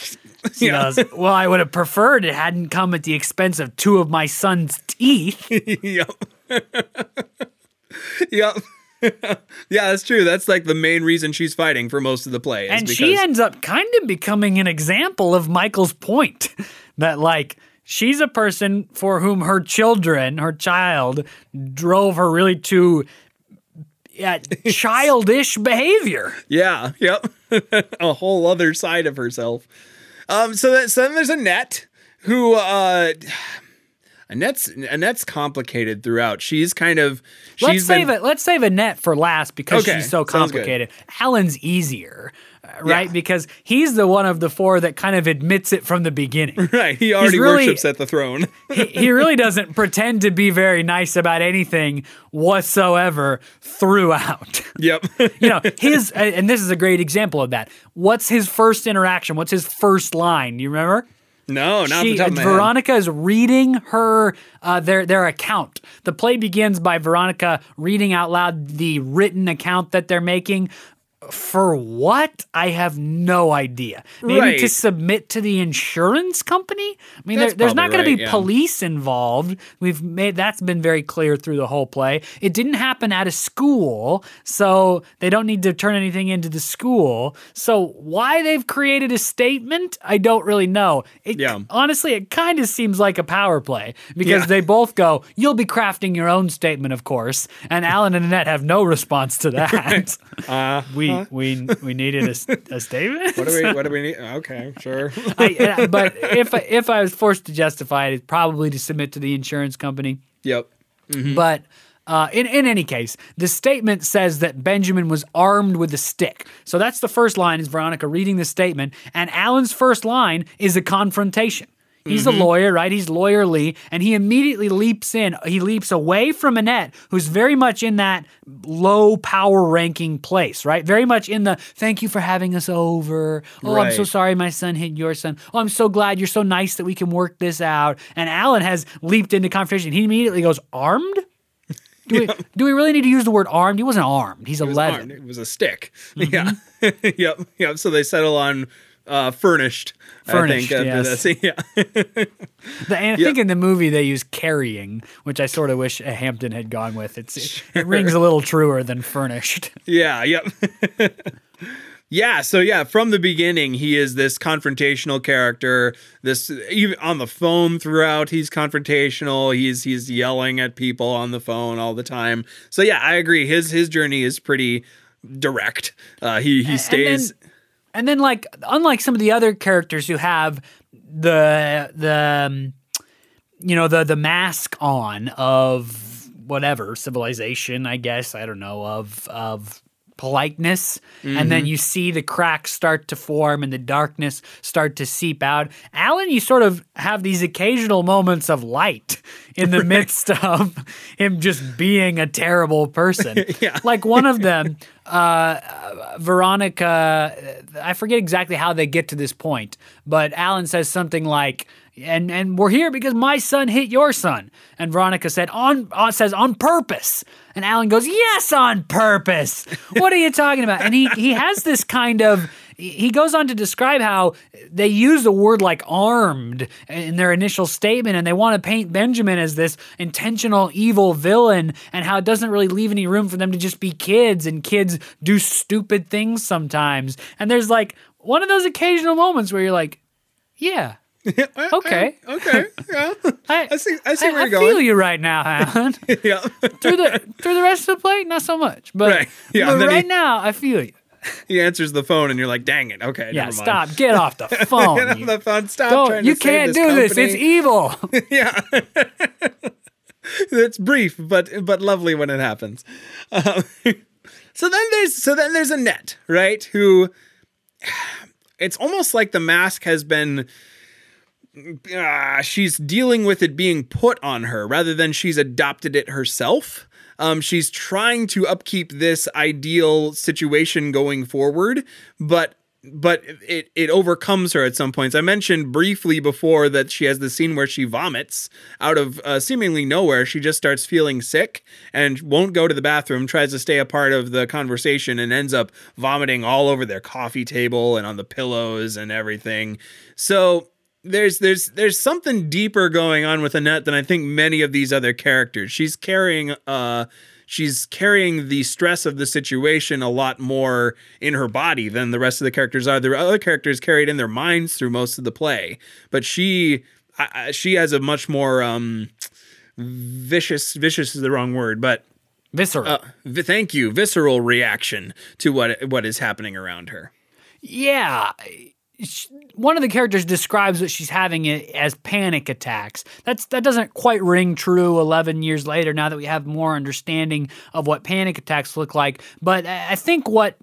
She Yeah. goes, Well, I would have preferred it hadn't come at the expense of two of my son's teeth. yep. yep. yeah, that's true. That's like the main reason she's fighting for most of the play. Is and because, she ends up kind of becoming an example of Michael's point that like she's a person for whom her children, her child, drove her really to childish behavior. Yeah, yep. a whole other side of herself. Um, so that so then there's Annette who uh Annette's Annette's complicated throughout. She's kind of she's Let's save been, it. Let's save Annette for last because Okay, she's so complicated. Alan's easier, uh, right? Yeah. Because he's the one of the four that kind of admits it from the beginning. Right, he already really- worships at the throne. he, he really doesn't pretend to be very nice about anything whatsoever throughout. yep. you know, his and this is a great example of that. What's his first interaction? What's his first line? Do you remember? No, not she, the top of. Veronica is reading her uh, their their account. The play begins by Veronica reading out loud the written account that they're making. For what? I have no idea. Maybe Right. to submit to the insurance company. I mean, there, there's not going to be yeah. police involved. We've made that's been very clear through the whole play. It didn't happen at a school, so they don't need to turn anything into the school. So why they've created a statement, I don't really know. It, Yeah. honestly, it kind of seems like a power play because Yeah. they both go, "You'll be crafting your own statement, of course," and Alan and Annette have no response to that. Uh, we we we needed a statement. what do we what do we need? Okay, sure. I, but if I- if I was forced to justify it, it's probably to submit to the insurance company. yep. But uh, in in any case, the statement says that Benjamin was armed with a stick. So that's the first line. Is Veronica reading the statement, and Alan's first line is a confrontation. He's a lawyer, right? He's lawyerly, and he immediately leaps in. He leaps away from Annette, who's very much in that low power ranking place, right? Very much in the thank you for having us over. Oh, I'm so sorry my son hit your son. Oh, I'm so glad you're so nice that we can work this out. And Alan has leaped into confrontation. He immediately goes, armed? Do we, do we really need to use the word armed? He wasn't armed. He's was 11. armed. It was a stick. Mm-hmm. Yeah. yep. Yep. So they settle on uh, furnished. Furnished, I think yes. Yeah. The, and I think in the movie they use carrying, which I sort of wish Hampton had gone with. It's it, it rings a little truer than furnished. Yeah, yep. yeah, so yeah, from the beginning, he is this confrontational character. This even on the phone throughout, he's confrontational. He's he's yelling at people on the phone all the time. So yeah, I agree. His his journey is pretty direct. Uh, he he stays. And then, like, unlike some of the other characters who have the the um, you know the the mask on of whatever civilization, I guess I don't know of of politeness and then you see the cracks start to form and the darkness start to seep out. Alan you sort of have these occasional moments of light in the midst of him just being a terrible person. Yeah. like one of them uh, Veronica, I forget exactly how they get to this point, but Alan says something like, "And and we're here because my son hit your son." And Veronica said, "On uh, says on purpose." And Alan goes, "Yes, on purpose." What are you talking about? And he he has this kind of he goes on to describe how they use the word like armed in their initial statement and they want to paint Benjamin as this intentional evil villain and how it doesn't really leave any room for them to just be kids and kids do stupid things sometimes. And there's like one of those occasional moments where you're like, yeah, okay. okay, yeah, I, I see. I see where you're going. I feel you right now, Alan. yeah, through the through the rest of the play, not so much. But, Right. Yeah, but right he- now, I feel you. he answers the phone, and you're like, "Dang it, okay, Yeah, never mind." stop. Get off the phone. Get off the phone. Stop Don't- trying you can't do this. It's evil. yeah. it's brief, but but lovely when it happens. Um, so then there's so then there's Annette, right? Who it's almost like the mask has been uh, she's dealing with it being put on her rather than she's adopted it herself. Um, she's trying to upkeep this ideal situation going forward, but but it it overcomes her at some points. I mentioned briefly before that she has the scene where she vomits out of uh, seemingly nowhere. She just starts feeling sick and won't go to the bathroom. Tries to stay a part of the conversation and ends up vomiting all over their coffee table and on the pillows and everything. So there's there's there's something deeper going on with Annette than I think many of these other characters. She's carrying uh she's carrying the stress of the situation a lot more in her body than the rest of the characters are. The other characters carry it in their minds through most of the play, but she I, she has a much more um vicious vicious is the wrong word, but Visceral. uh, vi- thank you visceral reaction to what what is happening around her. yeah. One of the characters describes what she's having as panic attacks. That's that doesn't quite ring true 11 years later now that we have more understanding of what panic attacks look like. But I think what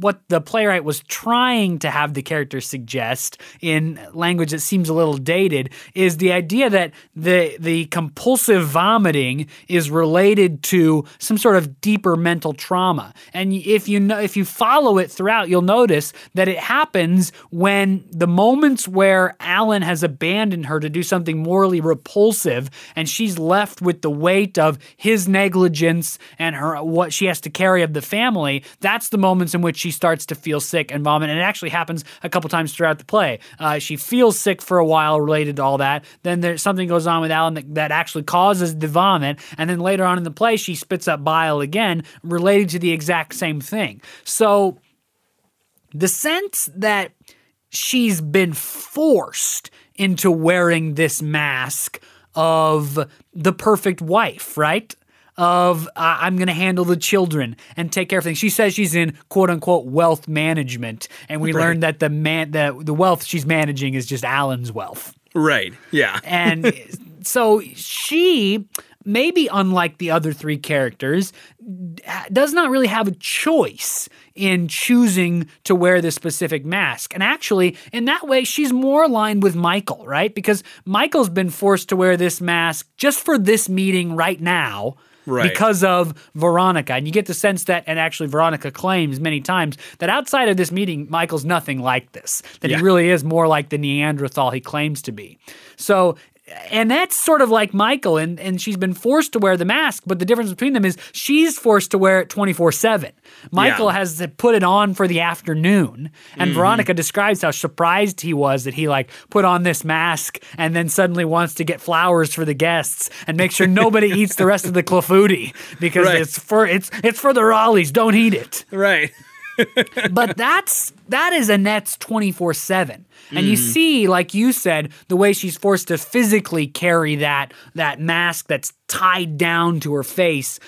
what the playwright was trying to have the character suggest in language that seems a little dated is the idea that the the compulsive vomiting is related to some sort of deeper mental trauma. And if you know if you follow it throughout, you'll notice that it happens when the moments where Alan has abandoned her to do something morally repulsive and she's left with the weight of his negligence and her what she has to carry of the family, that's the moments in which she starts to feel sick and vomit. And it actually happens a couple times throughout the play. Uh, she feels sick for a while related to all that. Then there's something goes on with Alan that, that actually causes the vomit. And then later on in the play, she spits up bile again related to the exact same thing. So the sense that she's been forced into wearing this mask of the perfect wife, right? Of uh, I'm going to handle the children and take care of things. She says she's in quote unquote wealth management, and we learned that the man the the wealth she's managing is just Alan's wealth. Right. Yeah. And so she, maybe unlike the other three characters, does not really have a choice in choosing to wear this specific mask. And actually, in that way, she's more aligned with Michael, right? Because Michael's been forced to wear this mask just for this meeting right now. Right. Because of Veronica. And you get the sense that, and actually, Veronica claims many times that outside of this meeting, Michael's nothing like this, that Yeah. he really is more like the Neanderthal he claims to be. So, and that's sort of like Michael, and, and she's been forced to wear the mask, but the difference between them is she's forced to wear it 24 7. Michael Yeah. has to put it on for the afternoon. And mm-hmm. Veronica describes how surprised he was that he like put on this mask and then suddenly wants to get flowers for the guests and make sure nobody eats the rest of the clafouti because Right. it's for it's it's for the Raleighs. Don't eat it Right. But that's that is Annette's 24/7. And you mm-hmm. see like you said the way she's forced to physically carry that that mask that's tied down to her face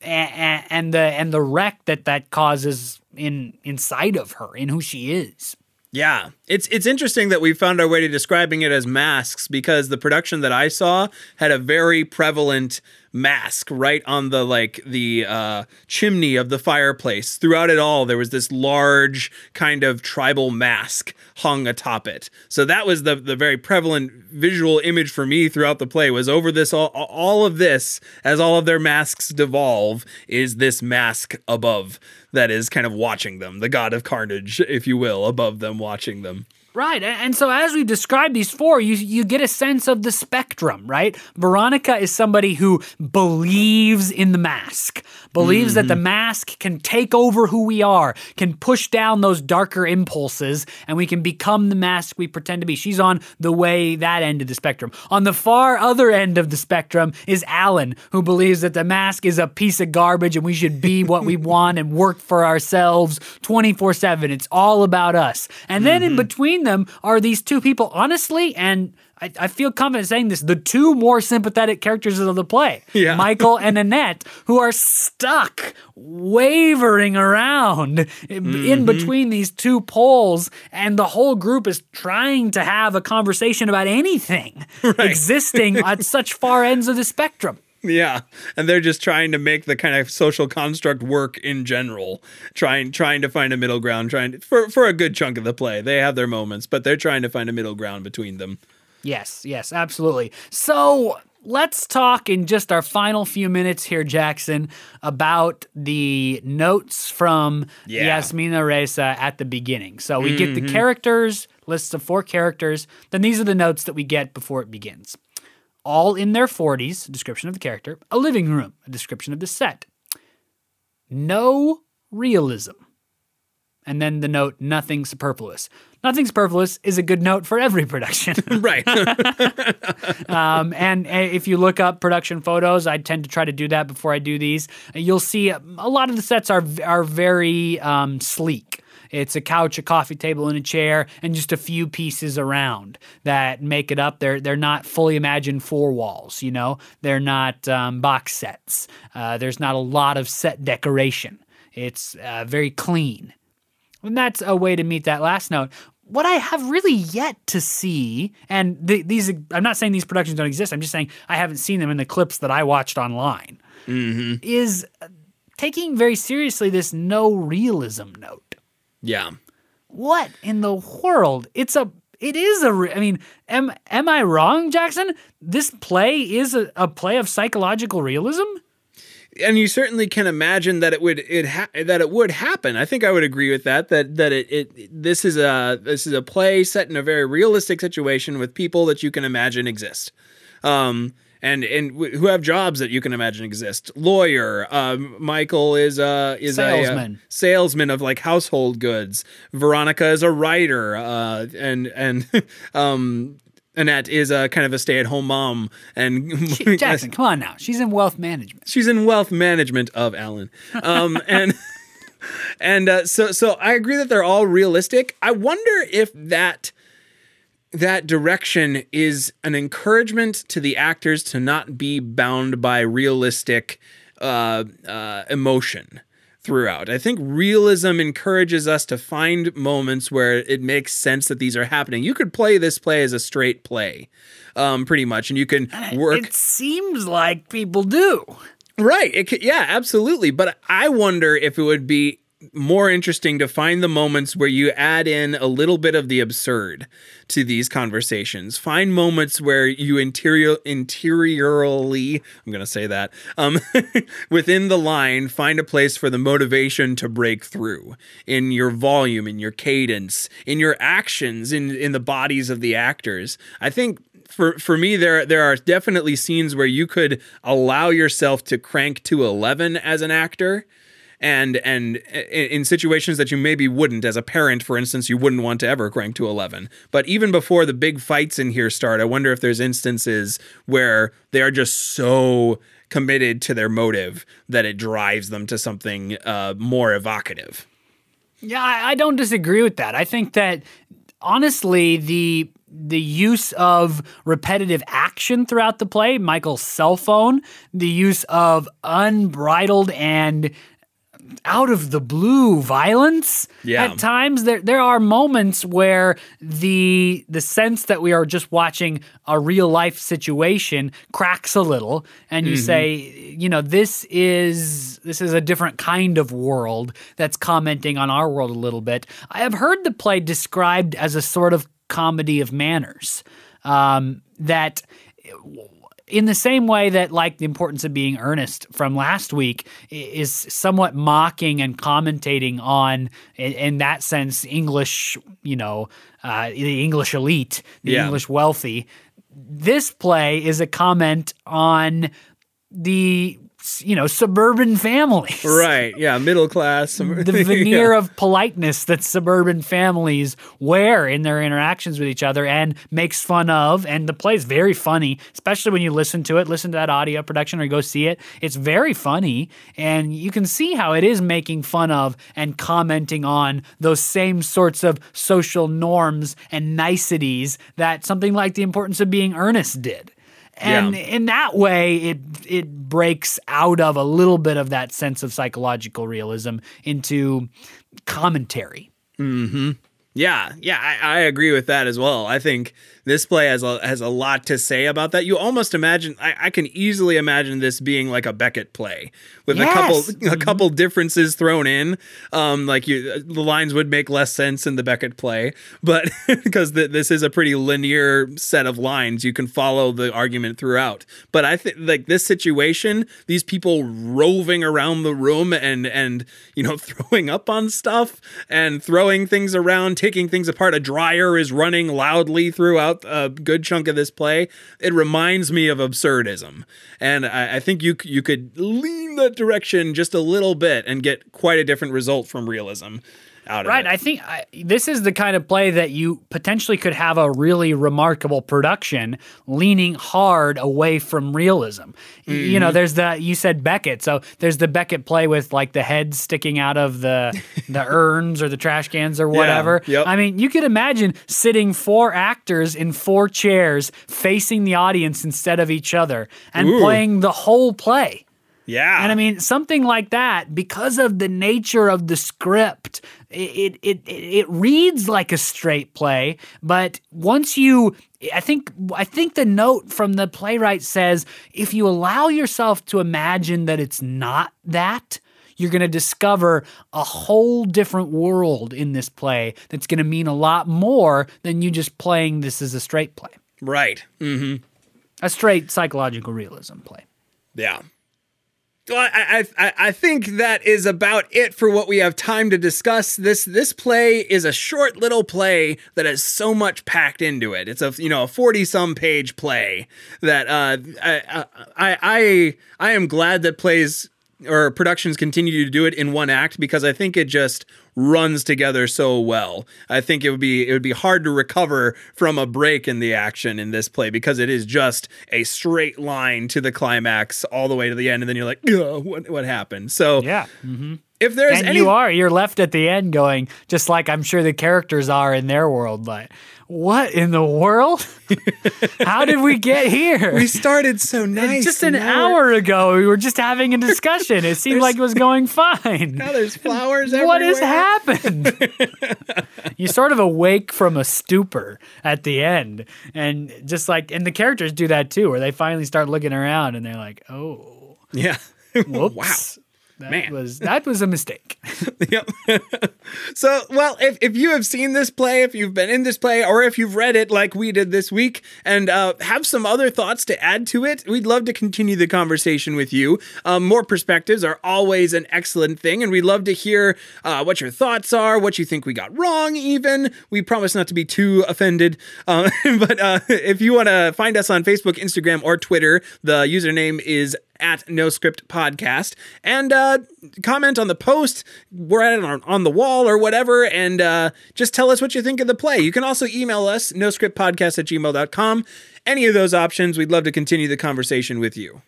and, and the and the wreck that that causes in inside of her in who she is. Yeah, it's it's interesting that we found our way to describing it as masks because the production that I saw had a very prevalent mask right on the like the uh, chimney of the fireplace. Throughout it all, there was this large kind of tribal mask hung atop it. So that was the the very prevalent visual image for me throughout the play was over this all all of this as all of their masks devolve is this mask above that is kind of watching them, the god of carnage, if you will, above them watching them. Right. And so as we describe these four, you you get a sense of the spectrum, right? Veronica is somebody who believes in the mask, believes that the mm-hmm. mask can take over who we are, can push down those darker impulses, and we can become the mask we pretend to be. She's on the way that end of the spectrum. On the far other end of the spectrum is Alan, who believes that the mask is a piece of garbage and we should be what we want and work for ourselves 24 7. It's all about us. And then in mm-hmm. between them are these two people, honestly, and I, I feel confident saying this, the two more sympathetic characters of the play, Yeah. Michael and Annette, who are stuck wavering around in mm-hmm. between these two poles, and the whole group is trying to have a conversation about anything existing at such far ends of the spectrum. Yeah, and they're just trying to make the kind of social construct work in general, trying trying to find a middle ground, trying to, for for a good chunk of the play. They have their moments, but they're trying to find a middle ground between them. Yes, yes, absolutely. So let's talk in just our final few minutes here, Jackson, about the notes from Yeah. Yasmina Reza at the beginning. So we get the mm-hmm. characters, lists of four characters, then these are the notes that we get before it begins. All in their 40s, a description of the character, a living room, a description of the set. No realism. And then the note, nothing superfluous. Nothing superfluous is a good note for every production. Right. Um, and uh, if you look up production photos, I tend to try to do that before I do these. You'll see a lot of the sets are are very um, sleek. It's a couch, a coffee table, and a chair, and just a few pieces around that make it up. They're they're not fully imagined four walls. You know, they're not um, box sets. Uh, there's not a lot of set decoration. It's uh, very clean. And that's a way to meet that last note. what I have really yet to see, and the, these, I'm not saying these productions don't exist. I'm just saying I haven't seen them in the clips that I watched online. Is uh, taking very seriously this no realism note. Yeah. What in the world? It's a. It is a. Re- I mean, am am I wrong, Jackson? This play is a, a play of psychological realism. and you certainly can imagine that it would it ha- that it would happen. I think I would agree with that. That that it, it this is a this is a play set in a very realistic situation with people that you can imagine exist, um, and and w- who have jobs that you can imagine exist. Lawyer, um, Michael is a is a Salesman. uh, salesman of like household goods. Veronica is a writer, uh, and and um. Annette is a kind of a stay-at-home mom, and Jackson, come on now. She's in wealth management. she's in wealth management of Alan, um, and and uh, so so I agree that they're all realistic. I wonder if that that direction is an encouragement to the actors to not be bound by realistic uh, uh, emotion throughout. I think realism encourages us to find moments where it makes sense that these are happening. You could play this play as a straight play, um, pretty much, and you can work. It seems like people do. Right. It could, yeah, absolutely. But I wonder if it would be more interesting to find the moments where you add in a little bit of the absurd to these conversations. Find moments where you interior interiorly, I'm going to say that, um, within the line, find a place for the motivation to break through in your volume, in your cadence, in your actions, in in the bodies of the actors. I think for for me there there are definitely scenes where you could allow yourself to crank to 11 as an actor and and in in situations that you maybe wouldn't. As a parent for instance you wouldn't want to ever crank to 11 but even before the big fights in here start i wonder if there's instances where they are just so committed to their motive that it drives them to something uh, more evocative. Yeah, I, I don't disagree with that. I think that honestly, the the use of repetitive action throughout the play, Michael's cell phone, the use of unbridled and out of the blue violence Yeah. at times. There there are moments where the the sense that we are just watching a real life situation cracks a little and you say you know this is this is a different kind of world that's commenting on our world a little bit. I have heard the play described as a sort of comedy of manners um, that in the same way that like the importance of being earnest from last week is somewhat mocking and commentating on in, in that sense english you know uh, the english elite the Yeah. english wealthy this play is a comment on the you know suburban families right yeah middle class the veneer of politeness that suburban families wear in their interactions with each other and makes fun of. And the play is very funny, especially when you listen to it, listen to that audio production or go see it. It's very funny. And you can see how it is making fun of and commenting on those same sorts of social norms and niceties that something like the importance of being earnest did. And Yeah. in that way, it it breaks out of a little bit of that sense of psychological realism into commentary. Mm-hmm. Yeah, yeah, I, I agree with that as well. I think this play has a has a lot to say about that. You almost imagine I, I can easily imagine this being like a Beckett play with Yes. a couple a couple differences thrown in. Um, like you, the lines would make less sense in the Beckett play, but because th- this is a pretty linear set of lines, you can follow the argument throughout. But I think like this situation, these people roving around the room and and you know throwing up on stuff and throwing things around, taking things apart. A dryer is running loudly throughout a good chunk of this play. It reminds me of absurdism, and I, I think you you could lean that direction just a little bit and get quite a different result from realism out Right. it. I think I, this is the kind of play that you potentially could have a really remarkable production leaning hard away from realism. You Mm-hmm. know, there's the you said Beckett, so there's the Beckett play with like the head sticking out of the the urns or the trash cans or whatever. yep. I mean, you could imagine sitting four actors in four chairs facing the audience instead of each other and Ooh. playing the whole play. Yeah. And I mean, something like that, because of the nature of the script, it, it, it, it reads like a straight play. But once you, I think, I think the note from the playwright says if you allow yourself to imagine that it's not that, you're going to discover a whole different world in this play that's going to mean a lot more than you just playing this as a straight play, right. Mm-hmm. a straight psychological realism play. Yeah. Well, I, I I think that is about it for what we have time to discuss. This this play is a short little play that has so much packed into it. It's a you know a forty some page play that uh, I, I I I am glad that plays or productions continue to do it in one act because I think it just runs together so well. I think it would be it would be hard to recover from a break in the action in this play because it is just a straight line to the climax all the way to the end, and then you're like, what what happened? So Yeah. Mm-hmm. if there's and any you are you're left at the end going just like i'm sure the characters are in their world but what in the world? How did we get here? We started so nice, just an and now we're- hour ago we were just having a discussion. It seemed like it was going fine. Now there's flowers what has happened? You sort of awake from a stupor at the end. And just like and the characters do that too where they finally start looking around and they're like oh. Yeah. whoops. wow. That Man. was that was a mistake yep. so, well, if, if you have seen this play, if you've been in this play, or if you've read it like we did this week and uh, have some other thoughts to add to it, we'd love to continue the conversation with you. Um, more perspectives are always an excellent thing, and we'd love to hear uh, what your thoughts are, what you think we got wrong, even. We promise not to be too offended. Uh, but uh, if you want to find us on Facebook, Instagram, or Twitter, the username is at No Script Podcast and uh, comment on the post. We're at it on, on the wall or whatever, and uh, just tell us what you think of the play. You can also email us, noscriptpodcast at gmail.com. Any of those options, we'd love to continue the conversation with you.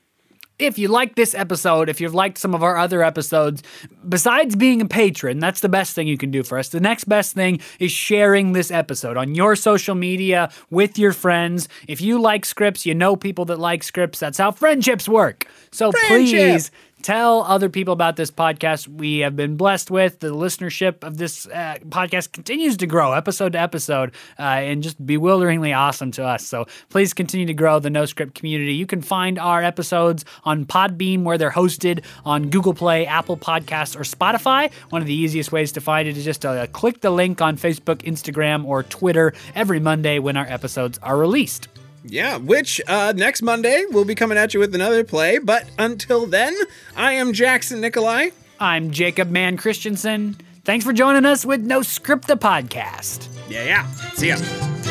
If you like this episode, if you've liked some of our other episodes, besides being a patron, that's the best thing you can do for us. The next best thing is sharing this episode on your social media with your friends. If you like scripts, you know people that like scripts. That's how friendships work. So Friendship. please tell other people about this podcast we have been blessed with. The listenership of this uh, podcast continues to grow episode to episode uh, and just bewilderingly awesome to us. So please continue to grow the No Script community. You can find our episodes on Podbean where they're hosted on Google Play, Apple Podcasts, or Spotify. One of the easiest ways to find it is just uh, click the link on Facebook, Instagram, or Twitter every Monday when our episodes are released. Yeah, which uh, next Monday we'll be coming at you with another play. But until then, I am Jackson Nikolai. I'm Jacob Mann Christensen. Thanks for joining us with No Script the Podcast. Yeah, yeah. See ya.